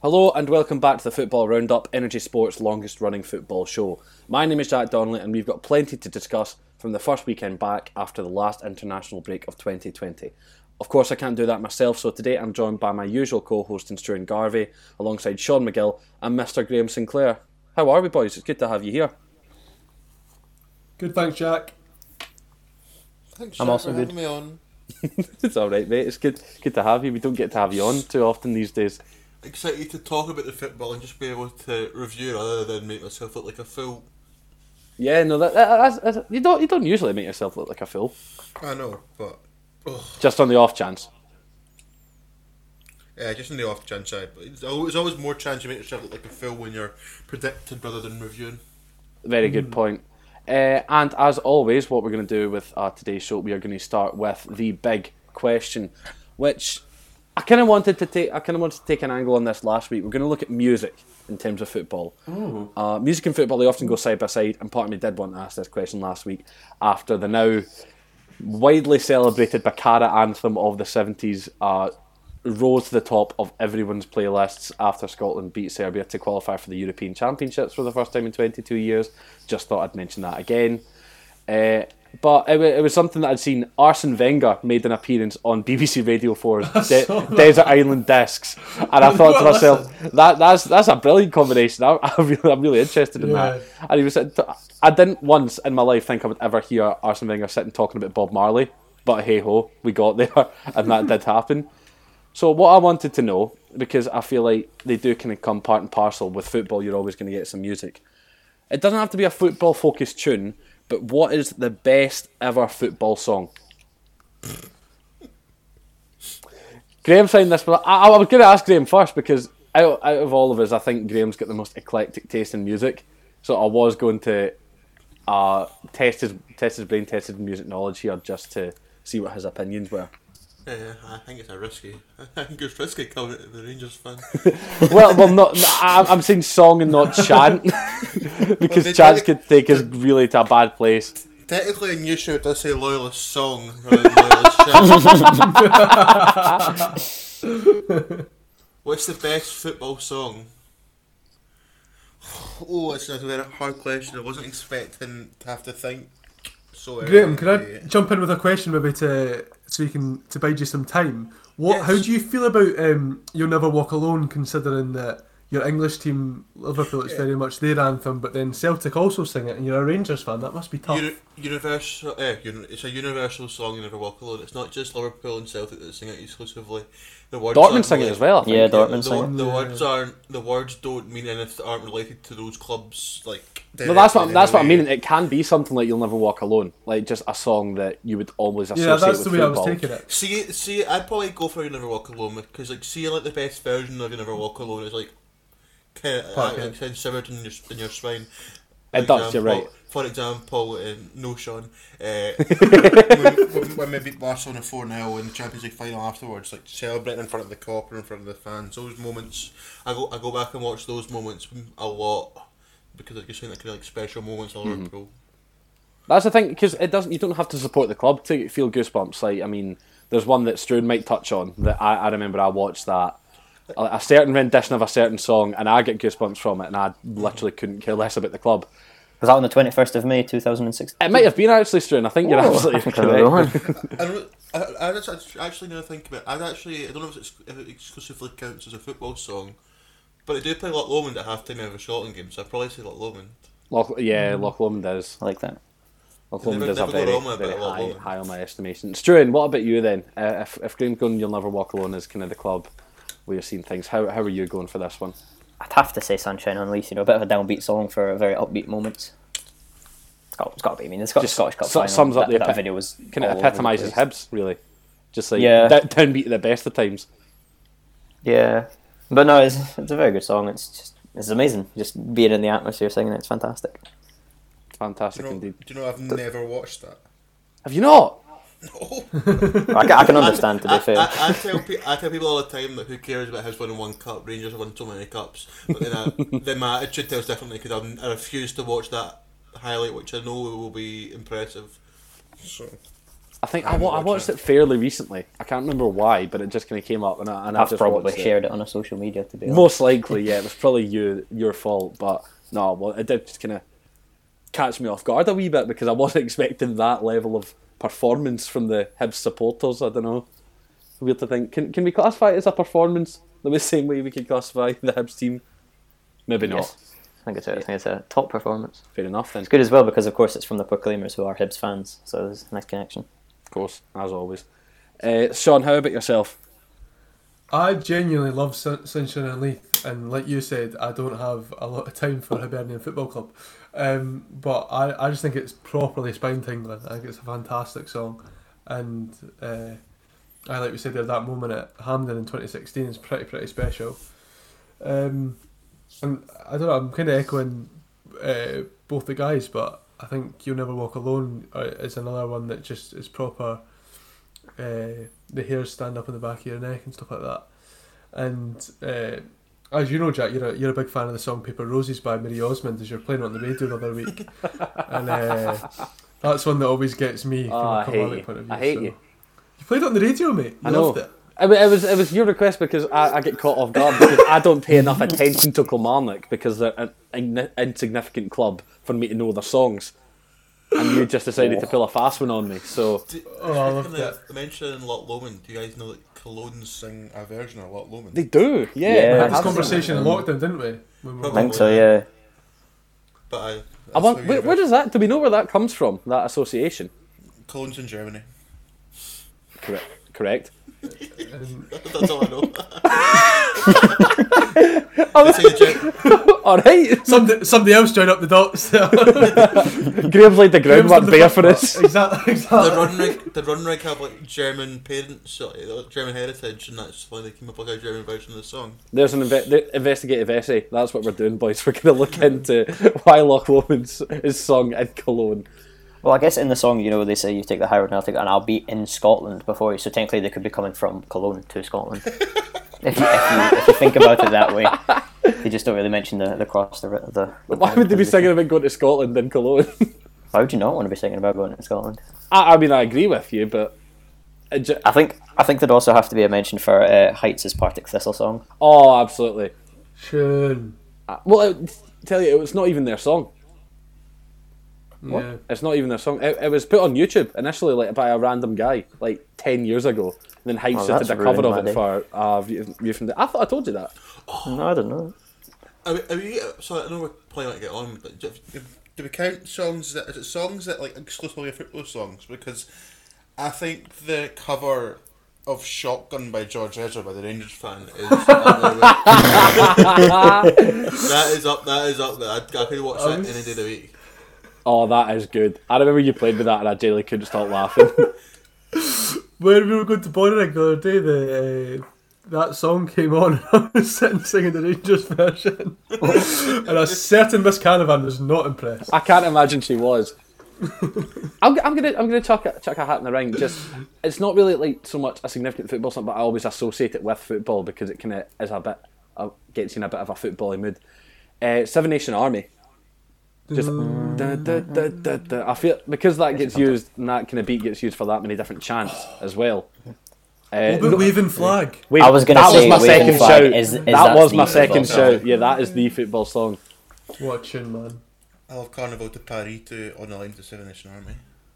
Hello and welcome back to the Football Roundup, Energy Sports' longest running football show. My name is Jack Donnelly and we've got plenty to discuss from the first weekend back after the last international break of 2020. Of course, I can't do that myself, so today I'm joined by my usual co host in Struan Garvey, alongside Sean McGill and Mr. Graham Sinclair. How are we, boys? It's good to have you here. Good, thanks, Jack. Thanks, I'm Jack, also for good. having me on. it's alright, mate. It's good, good to have you. We don't get to have you on too often these days. Excited to talk about the football and just be able to review rather than make myself look like a fool. Yeah, no, that, that- that's, that's, you don't you don't usually make yourself look like a fool. I know, but ugh. Just on the off chance. yeah, just on the off chance, I. But it's always, always more chance you make yourself look like a fool when you're predicting rather than reviewing. Very good point. Uh, and as always, what we're going to do with uh, today's show, we are going to start with the big question, which I kind of wanted to take. I kind of wanted to take an angle on this last week. We're going to look at music in terms of football. Uh, music and football they often go side by side, and part of me did want to ask this question last week after the now widely celebrated Baccara anthem of the seventies. Uh, rose to the top of everyone's playlists after Scotland beat Serbia to qualify for the European Championships for the first time in 22 years. Just thought I'd mention that again. Uh, but it, it was something that I'd seen. Arsene Wenger made an appearance on BBC Radio 4's De- Desert Island Discs, and I thought to myself, that that's that's a brilliant combination. I, I really, I'm really interested in that. And he was, I didn't once in my life think I would ever hear Arsene Wenger sitting talking about Bob Marley, but hey ho, we got there, and that did happen. So what I wanted to know, because I feel like they do kind of come part and parcel with football, you're always going to get some music. It doesn't have to be a football focused tune, but what is the best ever football song? Graham signed this, but I, I was going to ask Graham first because out, out of all of us, I think Graham's got the most eclectic taste in music. So I was going to uh, test his test his brain, test his music knowledge here, just to see what his opinions were. Yeah, I think it's a risky. I think it's risky coming to the Rangers fan. well, well, not. I'm, I'm saying song and not chant because chants did could take us really to a bad place. Technically, in new show it does say loyalist song rather loyalist chant. What's the best football song? Oh, it's a very hard question. I wasn't expecting to have to think. So Graham, can I early. jump in with a question maybe to so you can to bide you some time? What? Yes. How do you feel about um, "You'll Never Walk Alone"? Considering that your English team, Liverpool, it's very much their anthem, but then Celtic also sing it, and you're a Rangers fan. That must be tough. Uni- universal, eh, it's a universal song. You never walk alone. It's not just Liverpool and Celtic that sing it exclusively. The words Dortmund aren't sing it really- as well. I think. Yeah, the, Dortmund the, sing it. the words aren't the words don't mean anything that aren't related to those clubs. Like No, that's what that's what I mean. It can be something like "You'll Never Walk Alone," like just a song that you would always associate yeah, that's with the way I was taking it. See, see, I'd probably go for "You Never Walk Alone" because, like, seeing like the best version of "You Never Walk Alone" is like kind of Fuck like, it. kind severed in your in your spine. It does, you're right. For example, uh, no Sean, uh, when, when, when we beat Barcelona four 0 in the Champions League final afterwards, like celebrating in front of the cop or in front of the fans, those moments, I go I go back and watch those moments a lot because I just think they're kind of like special moments of Mm-hmm. Liverpool. That's the thing because it doesn't. You don't have to support the club to feel goosebumps. Like I mean, there's one that Struan might touch on that I, I remember. I watched that a, a certain rendition of a certain song, and I get goosebumps from it, and I literally couldn't care less about the club. Was that on the 21st of May 2016? It might have been actually Struan. I think you're Oh, absolutely I think I know correct. the. I, don't, I, I just actually now think about it, I'd actually I don't know if, it's, if it exclusively counts as a football song, but I do play Loch Lomond at halftime of a Scotland game, so I'd probably say Loch Lomond. Loch, yeah, Loch Lomond is. I like that. Loch Never- Lomond is a never go very, wrong a very bit of Loch high, high on my estimation. Struan, what about you then? Uh, if if Graham's going, you'll never walk alone. Is kind of the club where you're seeing things. How how are you going for this one? I'd have to say Sunshine on Leith, you know, a bit of a downbeat song for very upbeat moments. It's got, it's got to be. I mean, it's got Just Scottish Cup su- final. sums up that, the that epi- video was Kind of all over the epitomises place. Hibs, really. Just like Yeah. yeah. downbeat at the best of times. Yeah, but no, it's, it's a very good song. It's just it's amazing. Just being in the atmosphere singing it, it's fantastic. Fantastic Do you know? indeed. Do you know? I've never watched that. Have you not? No. I can, I can understand to be I, fair. I, I tell pe- I tell people all the time that who cares about Hibs winning one cup, Rangers have won so many cups. But then I, then my attitude tells differently because I refuse to watch that highlight, which I know will be impressive. So I think I, haven't wa- I watched watched it. it fairly recently. I can't remember why, but it just kind of came up, and, I, and I I've just probably watched it. shared it on a social media to be honest. Most likely, yeah, it was probably you your fault, but no, well, it did just kind of catch me off guard a wee bit because I wasn't expecting that level of performance from the Hibs supporters. I don't know. Weird to think. Can can we classify it as a performance the same way we could classify the Hibs team? Maybe not. Yes. I think it's a, I think it's a top performance. Fair enough then. It's good as well because of course it's from the Proclaimers who are Hibs fans, so there's a nice connection. Of course, as always. Uh, Sean, how about yourself? I genuinely love Sun- Sunshine on Leith, and like you said, I don't have a lot of time for Hibernian Football Club. Um, but I, I just think it's properly spine tingling. I think it's a fantastic song, and uh, I like we said there that moment at Hampden in 2016 is pretty pretty special. Um, and I don't know, I'm kind of echoing uh, both the guys, but I think You'll Never Walk Alone uh, is another one that just is proper. Uh, the hairs stand up on the back of your neck and stuff like that. And uh, as you know, Jack, you're a, you're a big fan of the song Paper Roses by Marie Osmond as you're playing on the radio the other week. and uh, that's one that always gets me from Oh, a I hate you. point of view. I hate so- you. You played it on the radio, mate. You I know. loved it. I mean, it was it was your request because I, I get caught off guard because I don't pay enough attention to Kilmarnock because they're an in- insignificant club for me to know their songs, and you just decided to oh. pull a fast one on me. So Do, Oh, I loved the, the mention in Loch Lomond, do you guys know that Colognes sing a version of Loch Lomond? they do, yeah. Yeah. We had this conversation in lockdown, didn't we? When we I think so, yeah. But I, I want, where, where does that? Do we know where that comes from? That association? Colognes in Germany. Correct. Correct. Um, and That's all I know. They say the Ger- All right. somebody, somebody else join up the dots. there. Graham's laid the groundwork done the for part. us. Exactly. the exactly. Runrig, the Runrig have like German parents, so, like, German heritage, and that's why they came up with a German version of the song. There's an inve- the investigative essay. That's what we're doing, boys. We're going to look into why Loch Lomond's is sung in Cologne. Well, I guess in the song, you know, they say you take the high road and I'll take, and I'll be in Scotland before you. So technically, they could be coming from Cologne to Scotland. if, you, if, you, if you think about it that way, they just don't really mention the the cross. The, the, the Why would they be singing about going to Scotland in Cologne? Why would you not want to be singing about going to Scotland? I, I mean, I agree with you, but it I think I think there'd also have to be a mention for uh, Heights' Partick Thistle song. oh, absolutely. Sean. Uh, Well, it, tell you, it was not even their song. Yeah. It's not even their song. It, it was put on YouTube initially, like by a random guy, like ten years ago. And then Heights Oh, did that's the cover of it day. for uh, View, View from the. I thought I told you that. No, I don't know. Are we, are we, so I know we're playing like get on, but do, do we count songs that is it songs that like exclusively are football songs? Because I think the cover of Shotgun by George Ezra by the Rangers fan is up there with- that is up that is up there. I, I could watch that any day of the week. Oh, that is good. I remember you played with that, and I genuinely couldn't stop laughing. When we were going to Bonnyrigg the other day, the uh, that song came on, and I was sitting singing the Rangers version, and a certain Miss Canavan was not impressed. I can't imagine she was. I'm, I'm gonna I'm gonna chuck a, chuck a hat in the ring. Just it's not really like so much a significant football song, but I always associate it with football because it kind of is a bit uh, gets you in a bit of a footbally mood. Uh, Seven Nation Army. Just da, da, da, da, da. I feel because that gets used and that kind of beat gets used for that many different chants as well. Uh, What about no- waving flag? wait, I was gonna that say was my second Flag shout. is- is that that was my second song? shout. Yeah, that is the football song. Watching man. I love Carnival de Paris to On the Line to Seven Nation Army.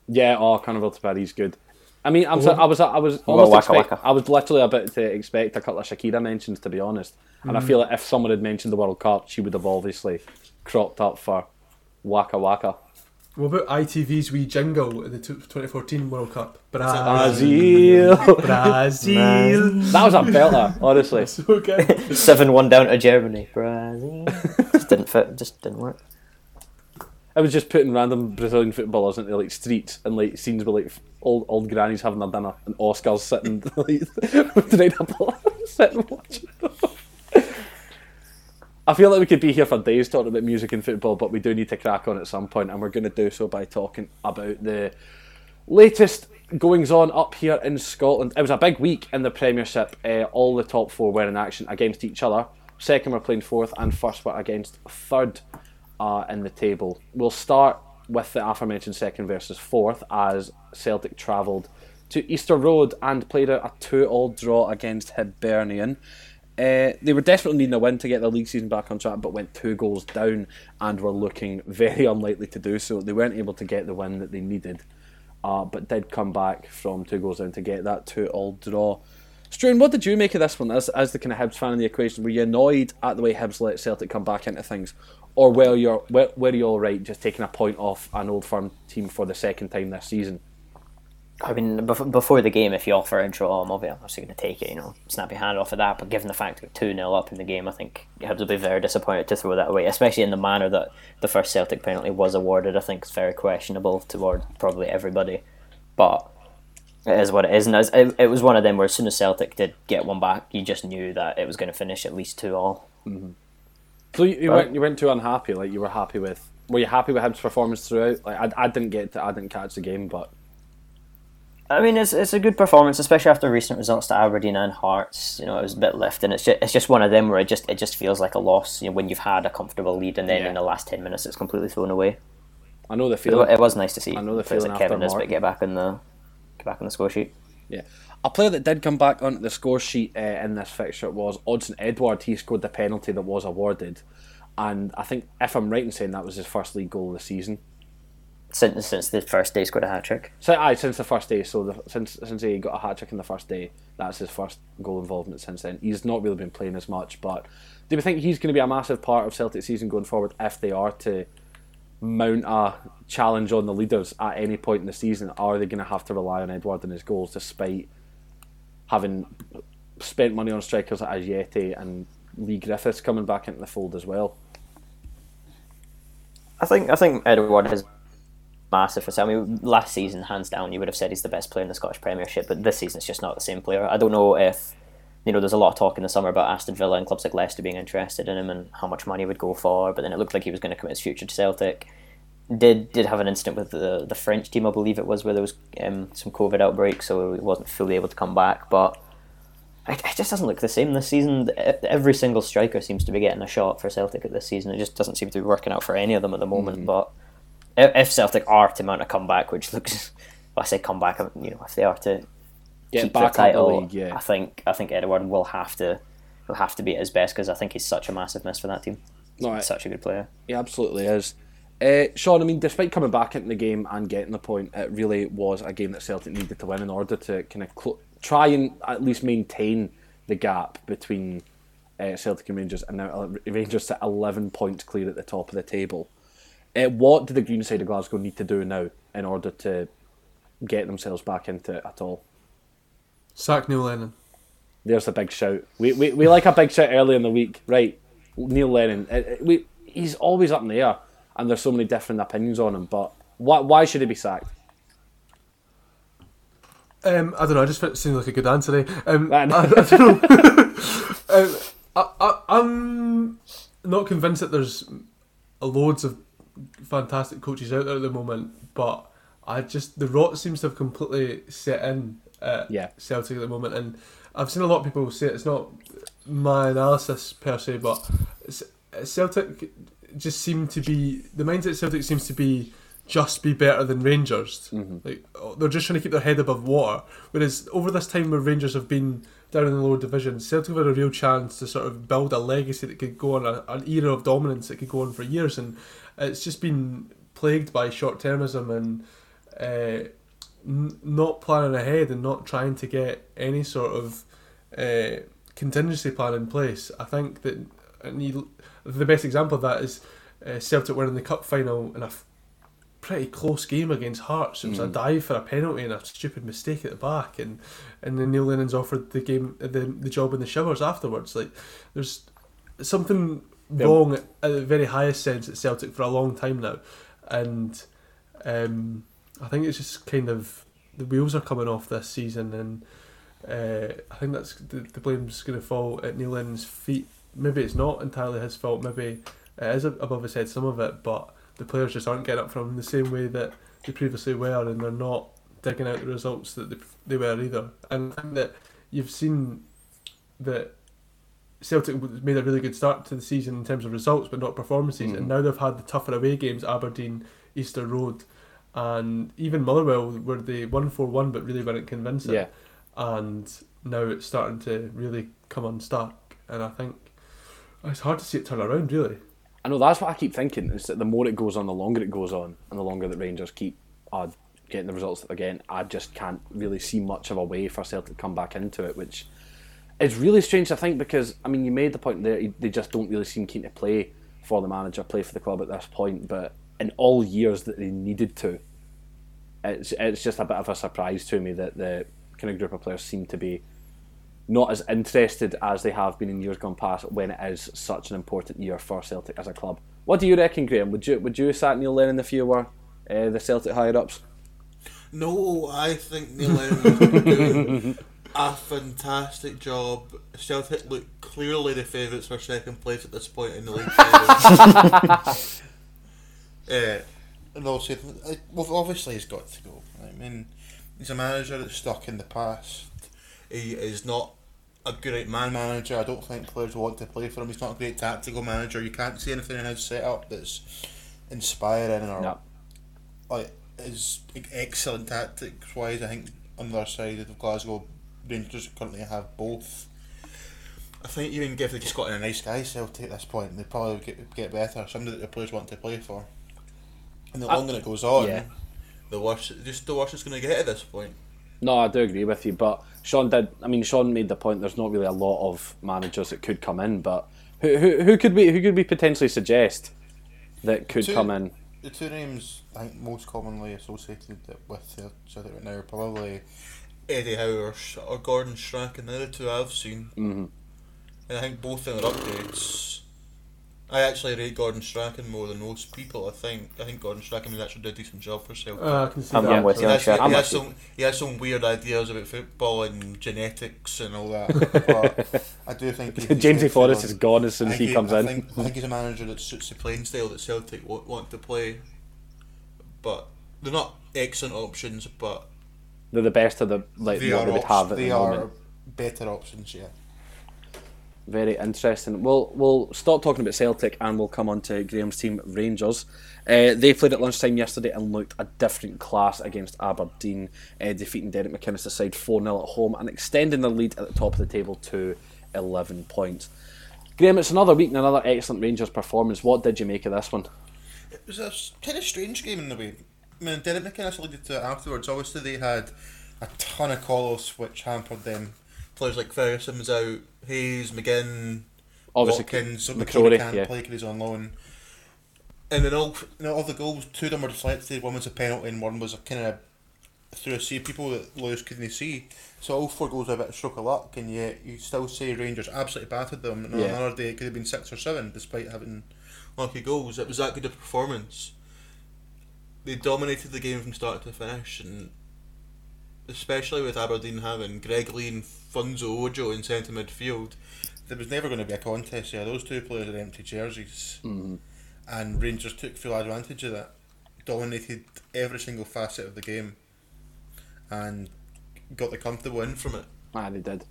Yeah, oh, Carnival to Paris is good. I mean, I'm so, I was I was almost about Waka expect, Waka? I was literally about to expect a couple of Shakira mentions to be honest, and I feel like if someone had mentioned the World Cup, she would have obviously cropped up for Waka Waka. What about ITV's wee jingle at the 2014 World Cup? Brazil. Brazil. Brazil. that was a belter, honestly. so good. Seven one down to Germany. Brazil. just didn't fit. Just didn't work. I was just putting random Brazilian footballers into like streets and like scenes with like old old grannies having their dinner and Oscars sitting like with the night up sitting watching. I feel like we could be here for days talking about music and football, but we do need to crack on at some point, and we're going to do so by talking about the latest goings on up here in Scotland. It was a big week in the Premiership. Uh, all the top four were in action against each other. Second were playing fourth, and first were against third uh, in the table. We'll start with the aforementioned second versus fourth as Celtic travelled to Easter Road and played a, a two-all draw against Hibernian. Uh, they were desperately needing a win to get the league season back on track, but went two goals down and were looking very unlikely to do so. They weren't able to get the win that they needed, uh, but did come back from two goals down to get that two-all draw. Struan, what did you make of this one as, as the kind of Hibs fan in the equation? Were you annoyed at the way Hibs let Celtic come back into things, or were you were, were you all right just taking a point off an old firm team for the second time this season? I mean, before the game, if you offer a draw, I'm obviously going to take it. You know, snap your hand off of that. But given the fact that two 0 up in the game, I think Hibs will be very disappointed to throw that away, especially in the manner that the first Celtic penalty was awarded. I think it's very questionable toward probably everybody, but it is what it is. And it, it was one of them where as soon as Celtic did get one back, you just knew that it was going to finish at least two all. Mm-hmm. So you, you but, went you went too unhappy. Like you were happy with. Were you happy with Hibs' performance throughout? Like I, I didn't get to, I didn't catch the game, but I mean, it's, it's a good performance, especially after recent results to Aberdeen and Hearts. You know, it was a bit lift, and it's just, it's just one of them where it just it just feels like a loss. You know, when you've had a comfortable lead, and then yeah. in the last ten minutes, it's completely thrown away. I know the feeling. It, was nice to see. I know the feeling. Like Kevin Nisbet get back in the get back on the score sheet. Yeah, a player that did come back onto the score sheet uh, in this fixture was Odsonne Edouard. He scored the penalty that was awarded, and I think if I'm right in saying that was his first league goal of the season since since the first day scored a hat trick. So, aye, since the first day. So the, since since he got a hat trick in the first day, that's his first goal involvement since then. He's not really been playing as much, but do we think he's going to be a massive part of Celtic season going forward if they are to mount a challenge on the leaders at any point in the season? Are they going to have to rely on Edouard and his goals, despite having spent money on strikers like Ajeti and Leigh Griffiths coming back into the fold as well? I think I think Edouard has massive for Sammy. Last season, hands down, you would have said he's the best player in the Scottish Premiership, but this season it's just not the same player. I don't know if you know. There's a lot of talk in the summer about Aston Villa and clubs like Leicester being interested in him and how much money would go for, but then it looked like he was going to commit his future to Celtic. Did did have an incident with the the French team, I believe it was, where there was um, some COVID outbreak, so he wasn't fully able to come back, but. It, it just doesn't look the same this season. Every single striker seems to be getting a shot for Celtic at this season. It just doesn't seem to be working out for any of them at the moment. Mm. But if Celtic are to mount a comeback, which looks, well, I say comeback, you know, if they are to Get keep back the title, the league, yeah. I think I think Edouard will have to will have to be at his best because I think he's such a massive miss for that team. No, he's such a good player. He absolutely is. Uh, Sean, I mean, despite coming back into the game and getting the point, it really was a game that Celtic needed to win in order to kind of cl- try and at least maintain the gap between uh, Celtic and Rangers, and now Rangers at 11 points clear at the top of the table. Uh, what do the green side of Glasgow need to do now in order to get themselves back into it at all? Sack Neil Lennon. There's a big shout. We, we, we like a big shout early in the week, right? Neil Lennon. It, it, we, he's always up in the air, and there's so many different opinions on him. But why, why should he be sacked? Um, I don't know. I just it seemed like a good answer. Eh? Um, I, I, don't know. um, I, I, I'm not convinced that there's loads of fantastic coaches out there at the moment, but I just the rot seems to have completely set in at yeah. Celtic at the moment, and I've seen a lot of people say it's not my analysis per se, but Celtic just seem to be the mindset Celtic seems to be just be better than Rangers. Mm-hmm. Like they're just trying to keep their head above water. Whereas over this time where Rangers have been down in the lower division, Celtic have had a real chance to sort of build a legacy that could go on a, an era of dominance that could go on for years. And it's just been plagued by short termism and uh, n- not planning ahead and not trying to get any sort of uh, contingency plan in place. I think that you, the best example of that is uh, Celtic winning the cup final in a f- pretty close game against Hearts. It was mm. a dive for a penalty and a stupid mistake at the back, and and then Neil Lennon's offered the game the the job in the showers afterwards. Like there's something wrong at, the very highest sense at Celtic for a long time now, and um, I think it's just kind of the wheels are coming off this season, and uh, I think that's the, the blame's going to fall at Neil Lennon's feet. Maybe it's not entirely his fault. Maybe it is above his head some of it, but the players just aren't getting up from him the same way that they previously were, and they're not digging out the results that they, they were either. And I think that you've seen that Celtic made a really good start to the season in terms of results, but not performances. Mhm. And now they've had the tougher away games: Aberdeen, Easter Road, and even Motherwell, where they won four one, but really weren't convincing. Yeah. And now it's starting to really come unstuck, and I think it's hard to see it turn around. Really. I know that's what I keep thinking. Is that the more it goes on, the longer it goes on, and the longer that Rangers keep uh, getting the results that they're getting, I just can't really see much of a way for Celtic to come back into it, which is really strange. I think because I mean, you made the point there they just don't really seem keen to play for the manager, play for the club at this point. But in all years that they needed to, it's it's just a bit of a surprise to me that the kind of group of players seem to be not as interested as they have been in years gone past when it is such an important year for Celtic as a club. What do you reckon, Graham? Would you would you sat Neil Lennon if you were uh, the Celtic higher ups? No, I think Neil Lennon a fantastic job. Celtic look clearly the favourites for second place at this point in the league. table. uh, and also, well, obviously he's got to go. I mean, he's a manager that's stuck in the past. He is not a great man manager. I don't think players want to play for him. He's not a great tactical manager. You can't see anything in his setup that's inspiring or No. like is excellent tactics wise. I think on the other side of Glasgow, Rangers currently have both. I think even if they just got in a nice guy Celtic at this point, they probably get get better. Somebody that the players want to play for. And the I- longer it goes on, yeah. the worse just the worse it's going to get at this point. No, I do agree with you, but Sean did. I mean, Sean made the point. There's not really a lot of managers that could come in, but who who, who could we who could we potentially suggest that could Two- come in? The two names I think most commonly associated with the Celtic right now are probably Eddie Howe or, or Gordon Strachan. They're the two I've seen. hmm And I think both of them are upgrades. I actually rate Gordon Strachan more than most people. I think I think Gordon Strachan has actually did a decent job for Celtic. Uh, I can see I'm- that. I'm with he, you on has, Strachan. he, I'm has some, he has some weird ideas about football and genetics and all that. but I do think he- he's Jamesy Forrest is gone as soon as think he comes I in. Think, I think he's a manager that suits the playing style that Celtic want, want to play. But they're not excellent options, but They're the best of the like they what they would have at they the are moment. better options. Yeah. Very interesting. We'll we'll stop talking about Celtic and we'll come on to Graham's team Rangers. Uh, they played at lunchtime yesterday and looked a different class against Aberdeen, uh, defeating Derek McInnes' side 4 0 at home and extending their lead at the top of the table to 11 points. Graham, it's another week and another excellent Rangers performance. What did you make of this one? It was a kind of strange game in the way. I mean, Derek McInnes alluded to it afterwards. Obviously, they had a ton of call-offs which hampered them. Players like Ferguson was out, Hayes, McGinn, Obviously, Watkins, McCrorie can't yeah. play because he's on loan. And then all, you know, all the goals, two of them were deflected. One was a penalty, and one was a kind of through a sea of people that lawyers couldn't see. So all four goals were a bit of stroke of luck, and yet you still say Rangers absolutely battered them. And on Yeah. another day, it could have been six or seven, despite having lucky goals. It was that good a performance. They dominated the game from start to finish, and especially with Aberdeen having Greg Leigh and Funso Ojo in centre midfield, there was never going to be a contest there. Those two players had empty jerseys, Mhm. and Rangers took full advantage of that. Dominated every single facet of the game, and got the comfortable win from it. Ah, they did.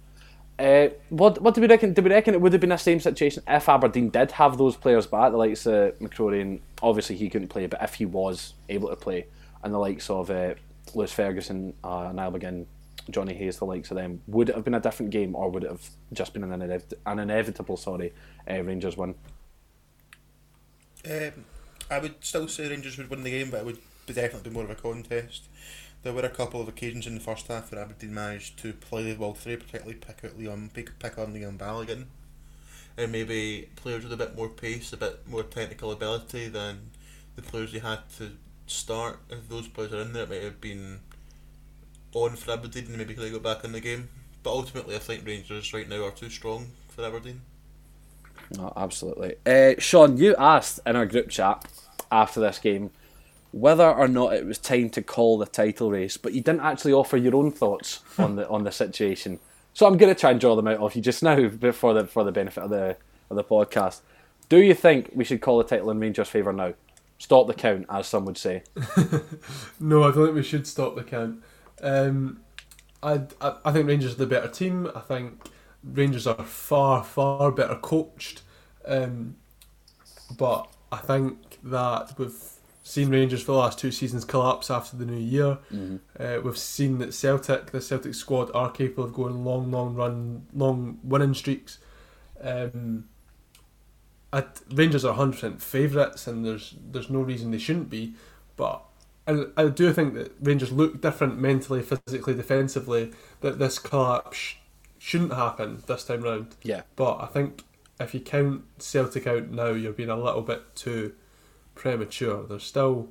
Uh, what what do we reckon? Do we reckon it would have been the same situation if Aberdeen did have those players back, the likes of McCrorie, and obviously he couldn't play, but if he was able to play, and the likes of uh, Lewis Ferguson, uh, Niall McGinn, Johnny Hayes, the likes of them, would it have been a different game, or would it have just been an, inev- an inevitable, sorry, uh, Rangers win? Um, I would still say Rangers would win the game, but it would definitely be more of a contest. There were a couple of occasions in the first half where Aberdeen managed to play the ball through, particularly pick out Leon, pick, pick on Leon Balogun, and maybe players with a bit more pace, a bit more technical ability than the players they had to start. If those players are in there, it might have been on for Aberdeen, and maybe could have got back in the game. But ultimately, I think Rangers right now are too strong for Aberdeen. No, absolutely. Uh, Sean, you asked in our group chat after this game whether or not it was time to call the title race, but you didn't actually offer your own thoughts on the on the situation. So I'm going to try and draw them out of you just now for the for the benefit of the of the podcast. Do you think we should call the title in Rangers' favour now? Stop the count, as some would say. No, I don't think we should stop the count. Um, I, I I think Rangers are the better team. I think Rangers are far far better coached, um, but I think that we've seen Rangers for the last two seasons collapse after the new year. Mm-hmm. Uh, we've seen that Celtic, the Celtic squad, are capable of going long, long run, long winning streaks. Um, at, Rangers are hundred percent favourites, and there's there's no reason they shouldn't be. But I, I do think that Rangers look different mentally, physically, defensively. That this collapse sh- shouldn't happen this time round. Yeah. But I think if you count Celtic out now, you're being a little bit too premature. There's still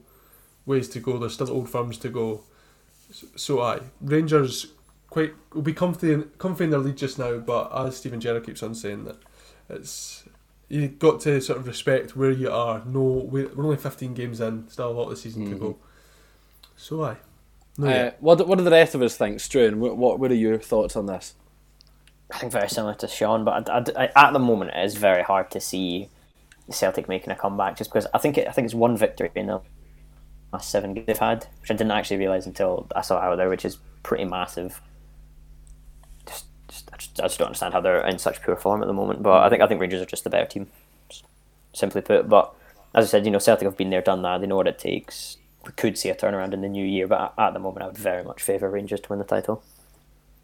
ways to go. There's still old firms to go. So, so I Rangers quite will be comfy in, comfy in their lead just now. But as Steven Gerrard keeps on saying that it's you got to sort of respect where you are. No, we're, we're only 15 games in. Still a lot of the season to go. So I. No, Uh, yeah. what do, what do the rest of us think, Struan? What, what what are your thoughts on this? I think very similar to Sean, but I, I- I- at the moment it is very hard to see Celtic making a comeback just because I think it, I think it's one victory in the last seven games they've had, which I didn't actually realise until I saw out there, which is pretty massive. Just, just, I just, I just don't understand how they're in such poor form at the moment. But I think I think Rangers are just the better team, simply put. But as I said, you know Celtic have been there, done that. They know what it takes. We could see a turnaround in the new year, but at the moment I would very much favour Rangers to win the title.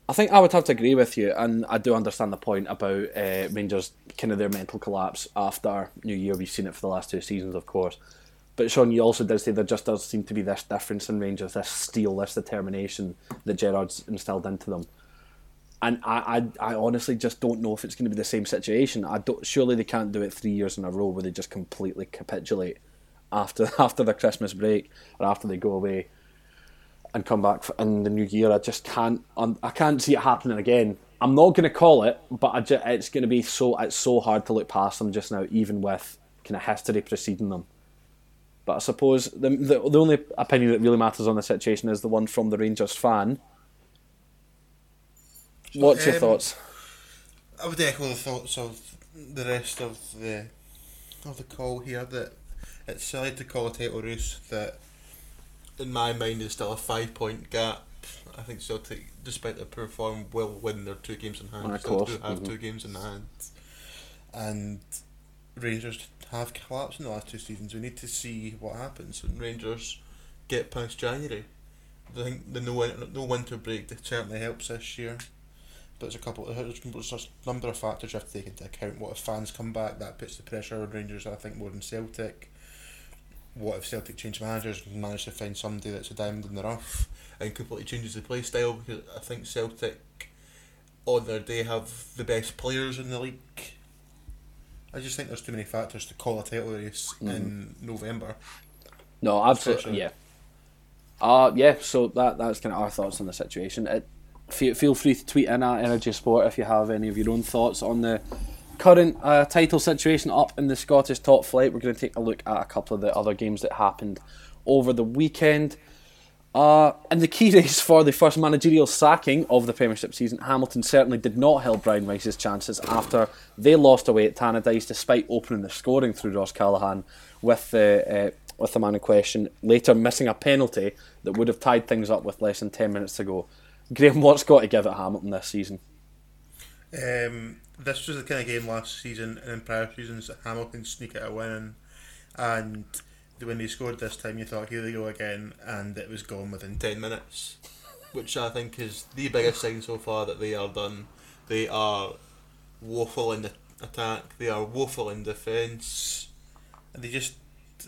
I think I would have to agree with you, and I do understand the point about uh, Rangers kind of their mental collapse after New Year. We've seen it for the last two seasons, of course. But Sean, you also did say there just does seem to be this difference in Rangers, this steel, this determination that Gerrard's instilled into them. And I, I, I honestly just don't know if it's going to be the same situation. I don't. Surely they can't do it three years in a row where they just completely capitulate after after the Christmas break or after they go away and come back in the new year. I just can't. un- I can't see it happening again. I'm not going to call it, but I ju- it's going to be so. It's so hard to look past them just now, even with kind of history preceding them. But I suppose the, the the only opinion that really matters on the situation is the one from the Rangers fan. What's your Um, thoughts? I would echo the thoughts of the rest of the of the call here that it's silly to call a title race that in my mind is still a five point gap. I think Celtic, despite their poor form, will win their two games in hand. Of Still course, do have mhm. two games in hand. And Rangers have collapsed in the last two seasons. We need to see what happens when Rangers get past January. I think the no win- no winter break certainly helps this year. But there's a couple. There's a number of factors you have to take into account. What if fans come back? That puts the pressure on Rangers. I think more than Celtic. What if Celtic change managers and manage to find somebody that's a diamond in the rough and completely changes the play style? Because I think Celtic, on their day, have the best players in the league. I just think there's too many factors to call a title race in November. No, absolutely, yeah. Uh, yeah, so that that's kind of our thoughts on the situation. It, feel, feel free to tweet in at Energy Sport if you have any of your own thoughts on the current uh, title situation up in the Scottish top flight. We're going to take a look at a couple of the other games that happened over the weekend. Uh, in the key race for the first managerial sacking of the Premiership season, Hamilton certainly did not help Brian Rice's chances after they lost away at Tannadice despite opening the scoring through Ross Callachan with the, uh, with the man in question later missing a penalty that would have tied things up with less than 10 minutes to go. Graham, what's got to give it Hamilton this season? Um, this was the kind of game last season and in prior seasons that Hamilton sneak out a win, and when they scored this time, you thought here they go again, and it was gone within ten minutes, which I think is the biggest sign so far that they are done. They are woeful in the attack. They are woeful in defence, and they just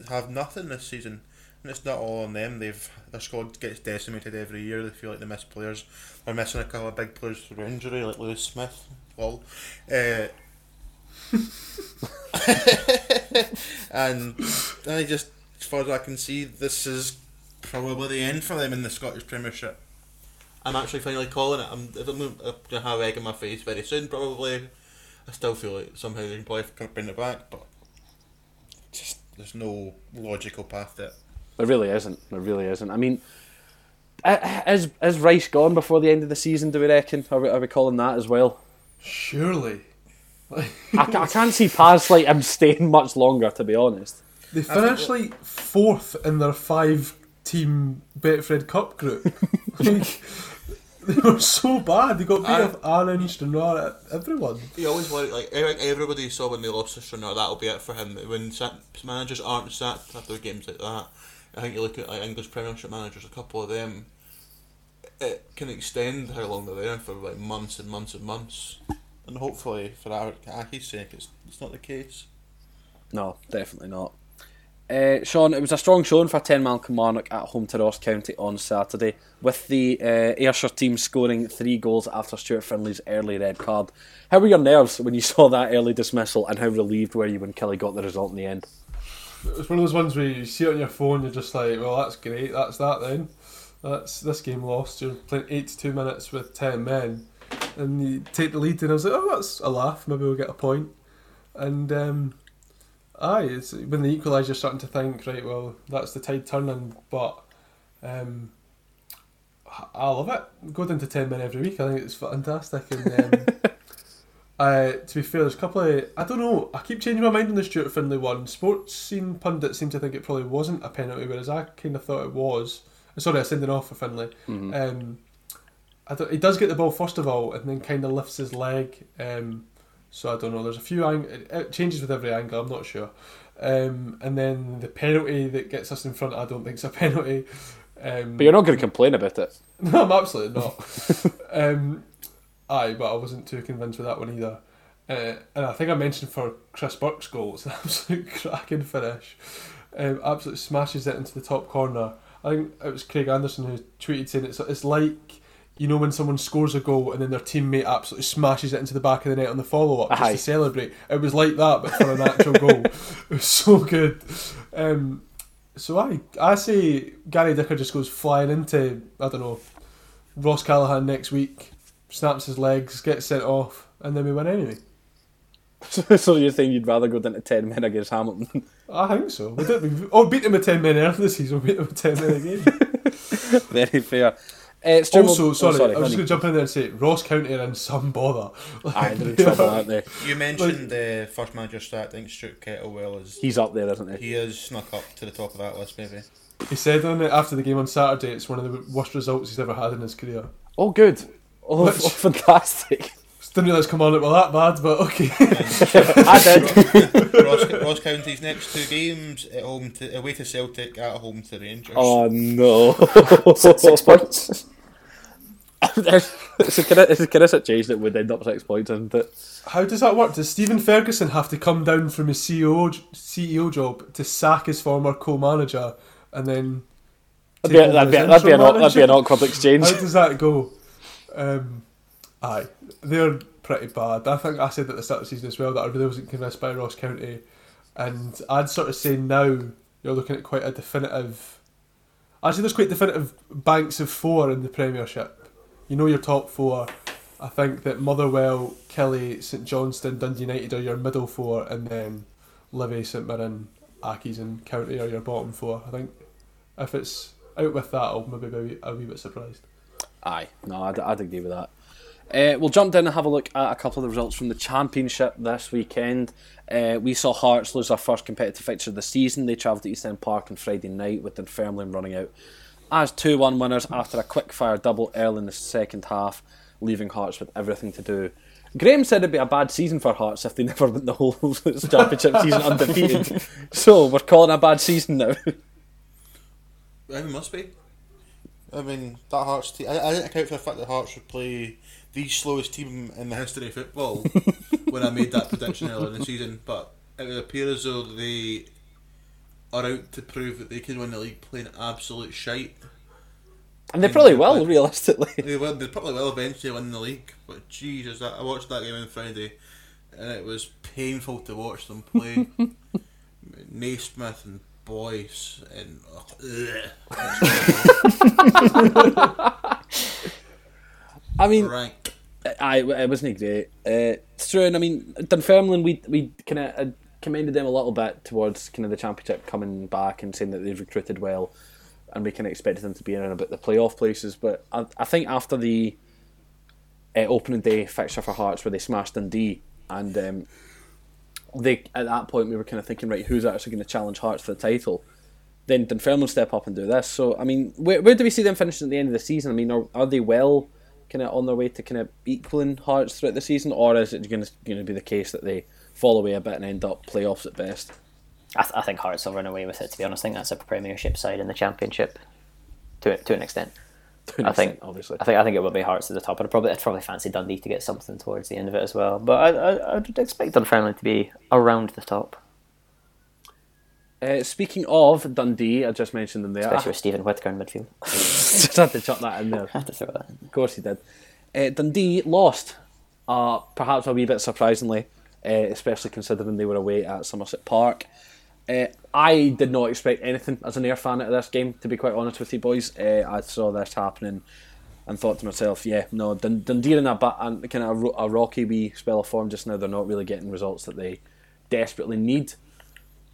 have nothing this season. It's not all on them. They've their squad gets decimated every year. They feel like they miss players. They're missing a couple of big players through injury, like Lewis Smith. Lol. Uh, and I just, as far as I can see, this is probably the end for them in the Scottish Premiership. I'm actually finally calling it. I'm, I'm to have egg in my face very soon, probably. I still feel like somehow they can play probably bring it back, but just there's no logical path to it. There really isn't. There really isn't. I mean, is is Rice gone before the end of the season? Do we reckon? Are we, are we calling that as well? Surely. I, I can't see past like him staying much longer, to be honest. They finished like fourth in their five team Betfred Cup group. like, they were so bad. They got beat I- off Annan, Stranraer, everyone. You always worry, like I think everybody saw when they lost to Stranraer, that'll be it for him. When managers aren't sacked after games like that, I think you look at like English Premiership managers, a couple of them, it can extend how long they're there for like months and months and months. And hopefully, for our sake, it's, it's not the case. No, definitely not. Uh, Sean, it was a strong showing for 10 man Kilmarnock at home to Ross County on Saturday, with the uh, Ayrshire team scoring three goals after Stuart Findlay's early red card. How were your nerves when you saw that early dismissal, and how relieved were you when Killie got the result in the end? It's one of those ones where you see it on your phone, you're just like, well, that's great, that's that then. That's this game lost. You're playing 82 minutes with 10 men, and you take the lead, and I was like, oh, that's a laugh, maybe we'll get a point. And, um, aye, it's, when they equalise, you're starting to think, right, well, that's the tide turning, but um, I love it. Go down to 10 men every week, I think it's fantastic. And um, Uh, to be fair, there's a couple of I don't know. I keep changing my mind on the Stuart Findlay one. Sportscene pundits seem to think it probably wasn't a penalty, whereas I kind of thought it was. Sorry, I sending off for Findlay. Um, I don't, he does get the ball first of all, and then kind of lifts his leg. Um, so I don't know. There's a few ang- it, it changes with every angle. I'm not sure. Um, and then the penalty that gets us in front, I don't think it's a penalty. Um, But you're not going to complain about it. no, I'm absolutely not. um, aye, but I wasn't too convinced with that one either. Uh, and I think I mentioned for Chris Burke's goal, it's an absolute cracking finish. Um, absolutely smashes it into the top corner. I think it was Craig Anderson who tweeted saying it's, it's like, you know, when someone scores a goal and then their teammate absolutely smashes it into the back of the net on the follow up just to celebrate. It was like that, but for an actual goal. It was so good. Um, so I I say Gary Dicker just goes flying into I don't know Ross Callachan next week, snaps his legs, gets sent off, and then we win anyway. so you're saying you'd rather go down to 10 men against Hamilton? I think so. We did. We, oh, beat them with ten men earlier this season. We beat them with ten men again. Very fair. Uh, Stuart also, Mo- oh, sorry, I was honey. just going to jump in there and say Ross County are in some bother. Aye, they're in trouble, aren't they? You mentioned the first manager stat. I think Stuart Kettlewell is He's up there, isn't he? he has snuck up to the top of that list. Maybe He said on it after the game on Saturday, it's one of the worst results he's ever had in his career. Oh, good. Oh, Which- oh fantastic. Didn't realise come on it were that bad, but okay. I did. Ross, Ross County's next two games at home to away to Celtic, at home to Rangers. Oh, no. Six points. It's, a kind of, it's a kind of situation that would end up six points, isn't it? How does that work? Does Stephen Ferguson have to come down from his CEO CEO job to sack his former co-manager and then? That'd be, take that'd, be, that'd, be an, that'd be an awkward exchange. How does that go? Um, aye, they're pretty bad. I think I said at the start of the season as well that I really wasn't convinced by Ross County, and I'd sort of say now you're looking at quite a definitive. Actually, there's quite definitive banks of four in the Premiership. You know your top four. I think that Motherwell, Killie, St Johnstone, Dundee United are your middle four, and then Livi, St Mirren, Accies, and County are your bottom four. I think if it's out with that, I'll maybe be a wee bit surprised. Aye, no, I'd, I'd agree with that. Uh, we'll jump down and have a look at a couple of the results from the Championship this weekend. Uh, we saw Hearts lose their first competitive fixture of the season. They travelled to East End Park on Friday night with Dunfermline running out as 2 1 winners after a quick fire double early in the second half, leaving Hearts with everything to do. Graham said it'd be a bad season for Hearts if they never win the whole Championship season undefeated. So we're calling it a bad season now. I mean, must be. I mean, that Hearts team. I, I didn't account for the fact that Hearts would play the slowest team in the history of football when I made that prediction earlier in the season. But it would appear as though they are out to prove that they can win the league playing absolute shite. And they probably will, realistically. They will. They probably will eventually win the league. But Jesus, I watched that game on Friday, and it was painful to watch them play. Naismith and Boyce and I mean. I it wasn't great. Uh, Struan, I mean, Dunfermline, we we kind of uh, commended them a little bit towards kind of the championship coming back and saying that they've recruited well, and we kind of expected them to be in and about the playoff places. But I, I think after the uh, opening day fixture for Hearts, where they smashed Dundee, and um, they at that point we were kind of thinking, right, who's actually going to challenge Hearts for the title? Then Dunfermline step up and do this. So I mean, where, where do we see them finishing at the end of the season? I mean, are, are they well kind of on their way to kind of equaling Hearts throughout the season, or is it going to going to be the case that they fall away a bit and end up playoffs at best? I, th- I think Hearts will run away with it. To be honest, I think that's a Premiership side in the Championship, to to an extent. To an I extent, think obviously. I think I think it will be Hearts at the top. I'd probably I'd probably fancy Dundee to get something towards the end of it as well. But I, I I'd expect Dunfermline to be around the top, Uh, speaking of Dundee, I just mentioned them there. especially with Stephen Whittaker in midfield. just had to chuck that in there. I have to throw that. In. Of course he did. Uh, Dundee lost, uh, perhaps a wee bit surprisingly, uh, especially considering they were away at Somerset Park. I did not expect anything as an Ayr fan out of this game, to be quite honest with you boys. Uh, I saw this happening and thought to myself, yeah, no, Dun- Dundee in a, ba- kind of a, a rocky wee spell of form just now. They're not really getting results that they desperately need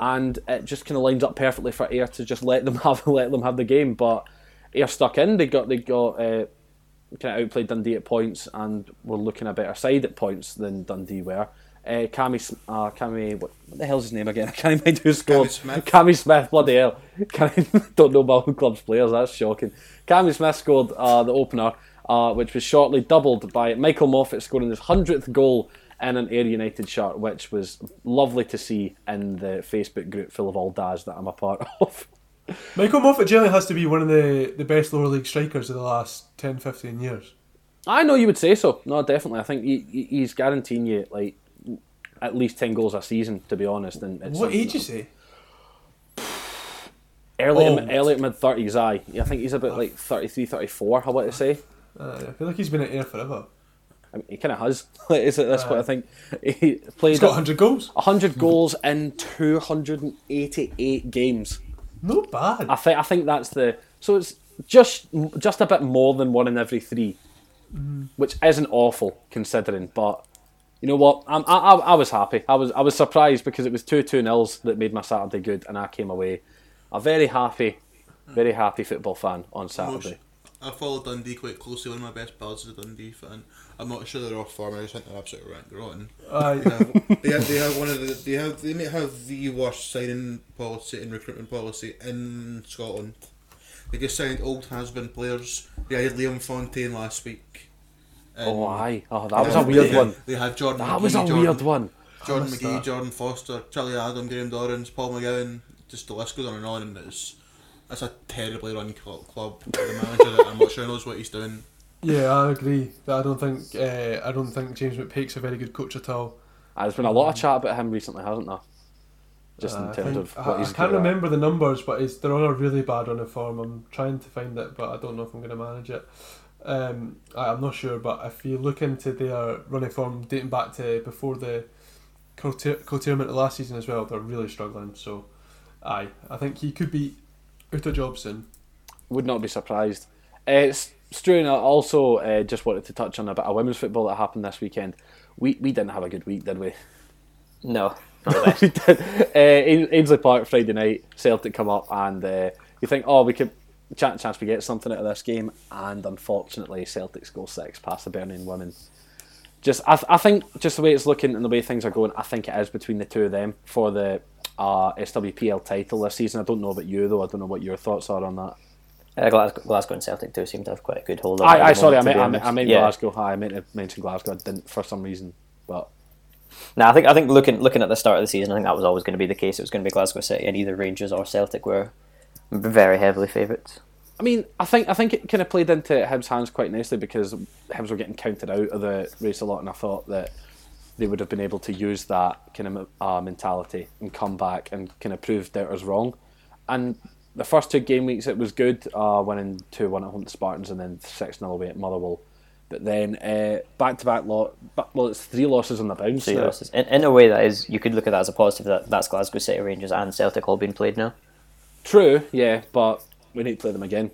and it just kind of lines up perfectly for Ayr to just let them have let them have the game. But Ayr stuck in. They got they got uh, kind of outplayed Dundee at points and were looking a better side at points than Dundee were. Uh, Cammy, S- uh, Cammy, what, what the hell's his name again? I can't even who scored. Smith. Cammy Smith, bloody hell! Can't, don't know about own club's players. That's shocking. Cammy Smith scored uh, the opener, uh, which was shortly doubled by Michael Moffat scoring his hundredth goal in an Ayr United shirt, which was lovely to see in the Facebook group full of all dads that I'm a part of. Michael Moffat generally has to be one of the, the best lower league strikers of the last 10, 15 years. I know you would say so. No, definitely. I think he, he- he's guaranteeing you like at least ten goals a season. To be honest, and it's What age is he? Early, Old. early mid thirties. Aye, I think he's about like 33, 34, I want to say. Uh, I feel like he's been at Ayr forever. I mean, he kind of has. Is it this? What I think he played He's got 100 goals. 100 goals in 288 games. Not bad. I think I think that's the so it's just just a bit more than one in every three, which isn't awful considering. But you know what? I'm, I, I I was happy. I was I was surprised because it was two two nils that made my Saturday good, and I came away a very happy, very happy football fan on Saturday. I followed Dundee quite closely. One of my best pals is a Dundee fan. I'm not sure they're off form. I just think they're absolutely rank rotten. Aye. They have, they have, they have one of the they have they may have the worst signing policy and recruitment policy in Scotland. They just signed old has been players. They had Liam Fontaine last week. And Oh aye, oh that was a weird they, one. They had Jordan. That McGhee, was a Jordan, weird one. Jordan McGhee, that. Jordon Forster, Charlie Adam, Graham Dorrans, Paul McGowan. Just the list goes on and on, and it's that's a terribly run club. club. The manager, I'm not sure knows what he's doing. Yeah, I agree. I don't think uh, I don't think James McPake's a very good coach at all. There's been a lot of chat about him recently, hasn't there? Just Uh, in I terms think- of I, what I he's can't good at. remember the numbers, but it's, they're on a really bad run of form. I'm trying to find it, but I don't know if I'm going to manage it. Um, I, I'm not sure, but if you look into their running form dating back to before the curtail- curtailment of last season as well, they're really struggling. So, aye, I think he could be out of job soon. Would not be surprised. Uh, Struan also uh, just wanted to touch on a bit of women's football that happened this weekend. We we didn't have a good week, did we? No, not the best. we did. Uh, Ainslie Park Friday night, Celtic come up, and uh, you think, oh, we could chance chance we get something out of this game, and unfortunately, Celtic score six past the Birmingham women. Just, I, th- I think, just the way it's looking and the way things are going, I think it is between the two of them for the uh, SWPL title this season. I don't know about you though. I don't know what your thoughts are on that. Uh, Glasgow, Glasgow and Celtic do seem to have quite a good hold on. I, I sorry, I meant, I meant, I meant Yeah. Glasgow. Hi, I meant to mention Glasgow. I didn't for some reason, but No, I think I think looking looking at the start of the season, I think that was always going to be the case. It was going to be Glasgow City, and either Rangers or Celtic were very heavily favourites. I mean, I think I think it kind of played into Hibs' hands quite nicely because Hibs were getting counted out of the race a lot, and I thought that they would have been able to use that kind of uh, mentality and come back and kind of prove doubters wrong. And the first two game weeks it was good, uh, winning two one at home to Spartans and then six 0 away at Motherwell. But then back to back lot, well, it's three losses on the bounce. Three now. losses. In, in a way, that is you could look at that as a positive. That that's Glasgow City, Rangers, and Celtic all being played now. True, yeah, but we need to play them again.